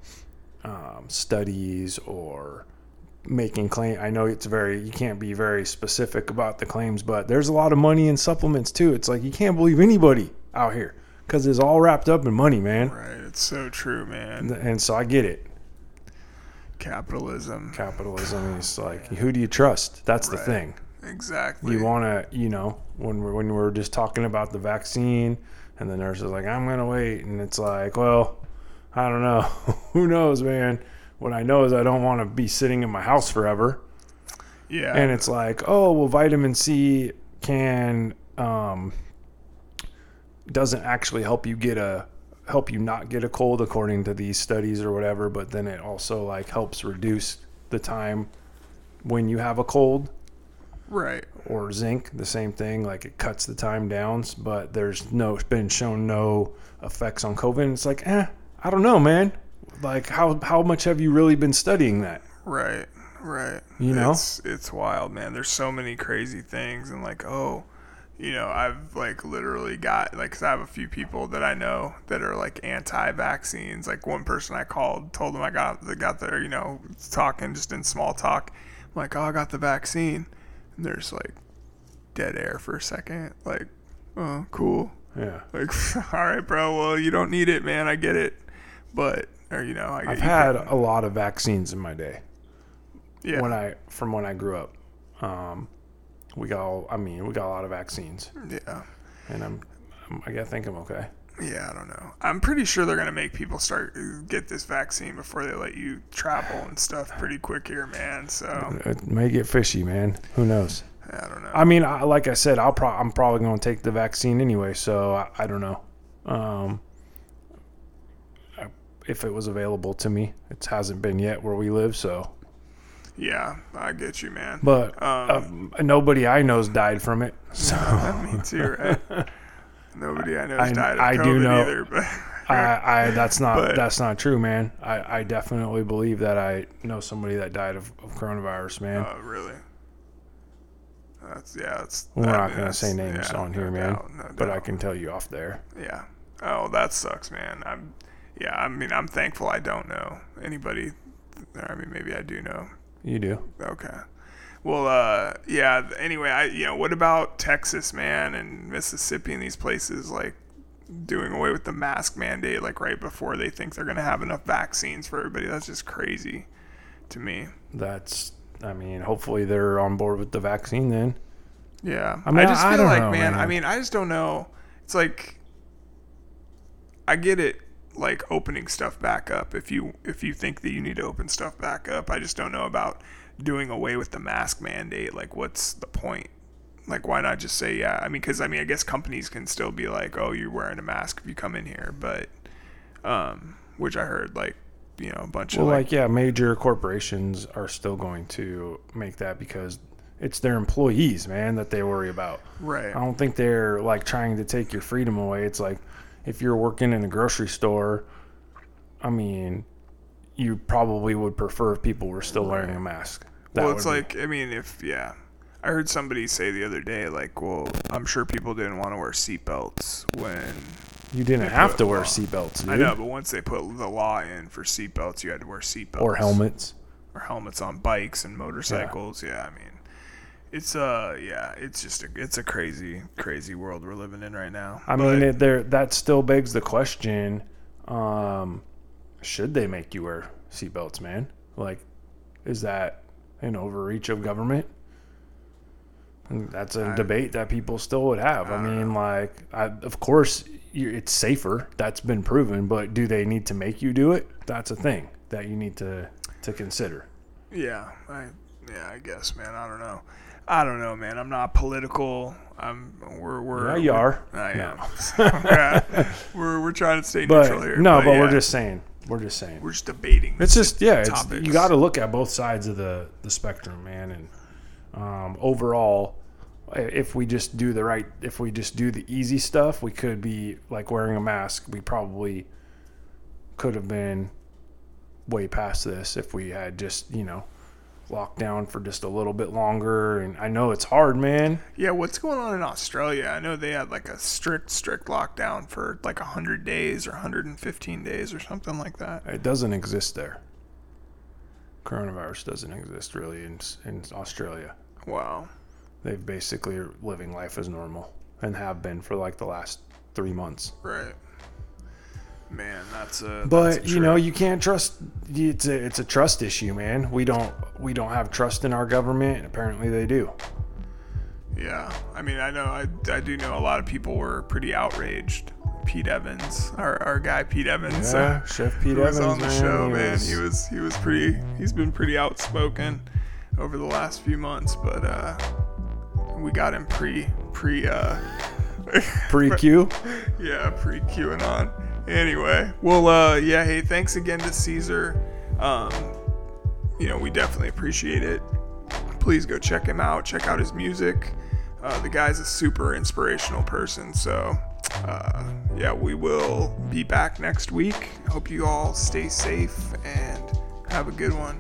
[SPEAKER 2] um, studies or making claim i know it's very you can't be very specific about the claims but there's a lot of money in supplements too it's like you can't believe anybody out here because it's all wrapped up in money man
[SPEAKER 1] Right. It's so true, man.
[SPEAKER 2] and so i get it
[SPEAKER 1] Capitalism.
[SPEAKER 2] capitalism is like who do you trust that's the
[SPEAKER 1] Right.
[SPEAKER 2] thing
[SPEAKER 1] Exactly.
[SPEAKER 2] you want to you know when we're when we're just talking about the vaccine and the nurse is like i'm gonna wait and it's like well i don't know who knows man what i know is i don't want to be sitting in my house forever
[SPEAKER 1] yeah.
[SPEAKER 2] and it's like, oh, well, vitamin C can um, doesn't actually help you get a help you not get a cold according to these studies or whatever, but then it also like helps reduce the time when you have a cold
[SPEAKER 1] right.
[SPEAKER 2] or zinc, the same thing. Like it cuts the time down, but there's no it's been shown no effects on COVID. And it's like, eh, I don't know, man. Like how how much have you really been studying that?
[SPEAKER 1] Right, right.
[SPEAKER 2] You know?
[SPEAKER 1] it's it's wild, man. There's so many crazy things, and like, oh, you know, I've like literally got like, cause I have a few people that I know that are like anti-vaccines. Like one person I called, told them I got they got their, you know, talking just in small talk. I'm like, oh, I got the vaccine, and there's like dead air for a second. Like, oh, cool.
[SPEAKER 2] Yeah.
[SPEAKER 1] Like, all right, bro. Well, you don't need it, man. I get it, but or you know, I get
[SPEAKER 2] I've
[SPEAKER 1] you
[SPEAKER 2] had a lot of vaccines in my day.
[SPEAKER 1] yeah.
[SPEAKER 2] when I from when I grew up. Um, we got all, I mean, we got a lot of vaccines,
[SPEAKER 1] yeah.
[SPEAKER 2] and I'm, I'm I gotta think I'm okay.
[SPEAKER 1] Yeah, I don't know. I'm pretty sure they're gonna make people start get this vaccine before they let you travel and stuff pretty quick here, man. So
[SPEAKER 2] It may get fishy, man. Who knows?
[SPEAKER 1] I don't know.
[SPEAKER 2] I mean, I, like I said, I'll pro- I'm probably going to take the vaccine anyway, so I, I don't know. Um, I, if it was available to me, it hasn't been yet where we live, so.
[SPEAKER 1] Yeah, I get you, man.
[SPEAKER 2] But
[SPEAKER 1] Um,
[SPEAKER 2] uh, nobody I know's died from it, so
[SPEAKER 1] me too, right? Nobody I know's
[SPEAKER 2] I-
[SPEAKER 1] died of
[SPEAKER 2] I
[SPEAKER 1] COVID
[SPEAKER 2] do know-
[SPEAKER 1] either, but
[SPEAKER 2] I, I that's not
[SPEAKER 1] But-
[SPEAKER 2] that's not true, man. I, I definitely believe that I know somebody that died of, of coronavirus, man.
[SPEAKER 1] oh, really? That's yeah. That's,
[SPEAKER 2] We're not gonna say names
[SPEAKER 1] yeah,
[SPEAKER 2] on here,
[SPEAKER 1] no
[SPEAKER 2] man.
[SPEAKER 1] doubt, no
[SPEAKER 2] but I can tell you off there.
[SPEAKER 1] Yeah. Oh, that sucks, man. I'm. Yeah, I mean, I'm thankful I don't know anybody. I mean, maybe I do know
[SPEAKER 2] You do.
[SPEAKER 1] Okay. Well, uh, yeah. Anyway, I you know what about Texas, man, and Mississippi and these places like doing away with the mask mandate like right before they think they're gonna have enough vaccines for everybody? That's just crazy to me.
[SPEAKER 2] That's. I mean, hopefully they're on board with the vaccine then.
[SPEAKER 1] Yeah.
[SPEAKER 2] I mean, I
[SPEAKER 1] just
[SPEAKER 2] I
[SPEAKER 1] feel like,
[SPEAKER 2] know,
[SPEAKER 1] man, I mean, I just don't know. It's like I get it like opening stuff back up if you if you think that you need to open stuff back up. I just don't know about doing away with the mask mandate. Like what's the point? Like, why not just say yeah? I mean, because I mean, I guess companies can still be like, oh, you're wearing a mask if you come in here, but um, which I heard like you know a bunch
[SPEAKER 2] Well,
[SPEAKER 1] of
[SPEAKER 2] like,
[SPEAKER 1] like,
[SPEAKER 2] yeah, major corporations are still going to make that because it's their employees, man, that they worry about.
[SPEAKER 1] right.
[SPEAKER 2] I don't think they're like trying to take your freedom away. It's like if you're working in a grocery store, I mean, you probably would prefer if people were still wearing a mask. That
[SPEAKER 1] well, it's
[SPEAKER 2] would be-
[SPEAKER 1] like I mean, if yeah, I heard somebody say the other day, like, well, I'm sure people didn't want to wear seatbelts when
[SPEAKER 2] you didn't have to wear seatbelts,
[SPEAKER 1] I know, but once they put the law in for seatbelts, you had to wear seatbelts
[SPEAKER 2] or helmets.
[SPEAKER 1] or helmets on bikes and motorcycles. Yeah, Yeah, I mean, it's uh, yeah, it's just a, it's a crazy, crazy world we're living in right now.
[SPEAKER 2] I
[SPEAKER 1] But-
[SPEAKER 2] mean, it, there that still begs the question: um, Should they make you wear seatbelts, man? Like, is that an overreach of government? And that's a
[SPEAKER 1] I-
[SPEAKER 2] debate that people still would have. I,
[SPEAKER 1] I
[SPEAKER 2] mean, like, I, of course, it's safer. That's been proven. But do they need to make you do it? That's a thing that you need to to consider.
[SPEAKER 1] Yeah, I yeah, I guess, man. I don't know. I don't know, man. I'm not political. I'm we're we're
[SPEAKER 2] Yeah, you are.
[SPEAKER 1] I
[SPEAKER 2] No.
[SPEAKER 1] am. yeah, we're we're trying to stay neutral here.
[SPEAKER 2] no, but, we're just saying. We're just saying.
[SPEAKER 1] we're just debating.
[SPEAKER 2] It's just yeah, it's, you got to look at both sides of the the spectrum, man. And um, overall, if we just do the right, if we just do the easy stuff, we could be like wearing a mask. We probably could have been way past this if we had just you know locked down for just a little bit longer. And I know it's hard, man.
[SPEAKER 1] Yeah, what's going on in Australia? I know they had like a strict, strict lockdown for like 100 days or 115 days or something like that.
[SPEAKER 2] It doesn't exist there. Coronavirus doesn't exist really in in Australia.
[SPEAKER 1] Wow.
[SPEAKER 2] they've basically are living life as normal and have been for like the last three months.
[SPEAKER 1] Right. Man, that's a.
[SPEAKER 2] But
[SPEAKER 1] that's a
[SPEAKER 2] you know, you can't trust. It's a it's a trust issue, man. We don't we don't have trust in our government. Apparently, they do.
[SPEAKER 1] Yeah, I mean, I know, I, I do know a lot of people were pretty outraged. Pete Evans, our, our guy Pete Evans,
[SPEAKER 2] Yeah,
[SPEAKER 1] uh,
[SPEAKER 2] Chef Pete
[SPEAKER 1] who was
[SPEAKER 2] Evans
[SPEAKER 1] on the
[SPEAKER 2] man,
[SPEAKER 1] show,
[SPEAKER 2] he
[SPEAKER 1] man.
[SPEAKER 2] was-
[SPEAKER 1] He was he was pretty. He's been pretty outspoken over the last few months, but uh, we got him pre pre uh,
[SPEAKER 2] pre Q.
[SPEAKER 1] yeah pre QAnon. Anyway, well, uh, yeah, hey, thanks again to Caesar. Um, you know, we definitely appreciate it. Please go check him out. Check out his music. Uh, the guy's a super inspirational person. So, uh, yeah, we will be back next week. Hope you all stay safe and have a good one.